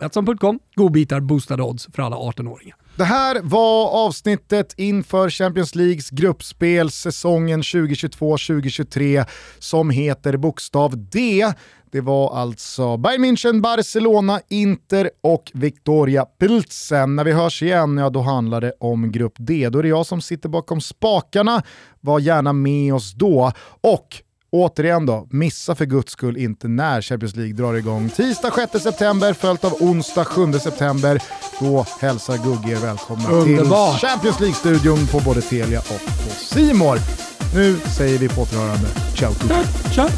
Betsson.com. Godbitar, boostade odds för alla 18-åringar. Det här var avsnittet inför Champions Leagues gruppspel säsongen 2022-2023 som heter bokstav D. Det var alltså Bayern München, Barcelona, Inter och Victoria Pilsen. När vi hörs igen, ja då handlar det om grupp D. Då är det jag som sitter bakom spakarna. Var gärna med oss då. Och Återigen då, missa för guds skull inte när Champions League drar igång. Tisdag 6 september följt av onsdag 7 september. Då hälsar Gugge er välkomna Underbar. till Champions League-studion på både Telia och på Simor. Nu säger vi på återhörande ciao Gugge. Ciao,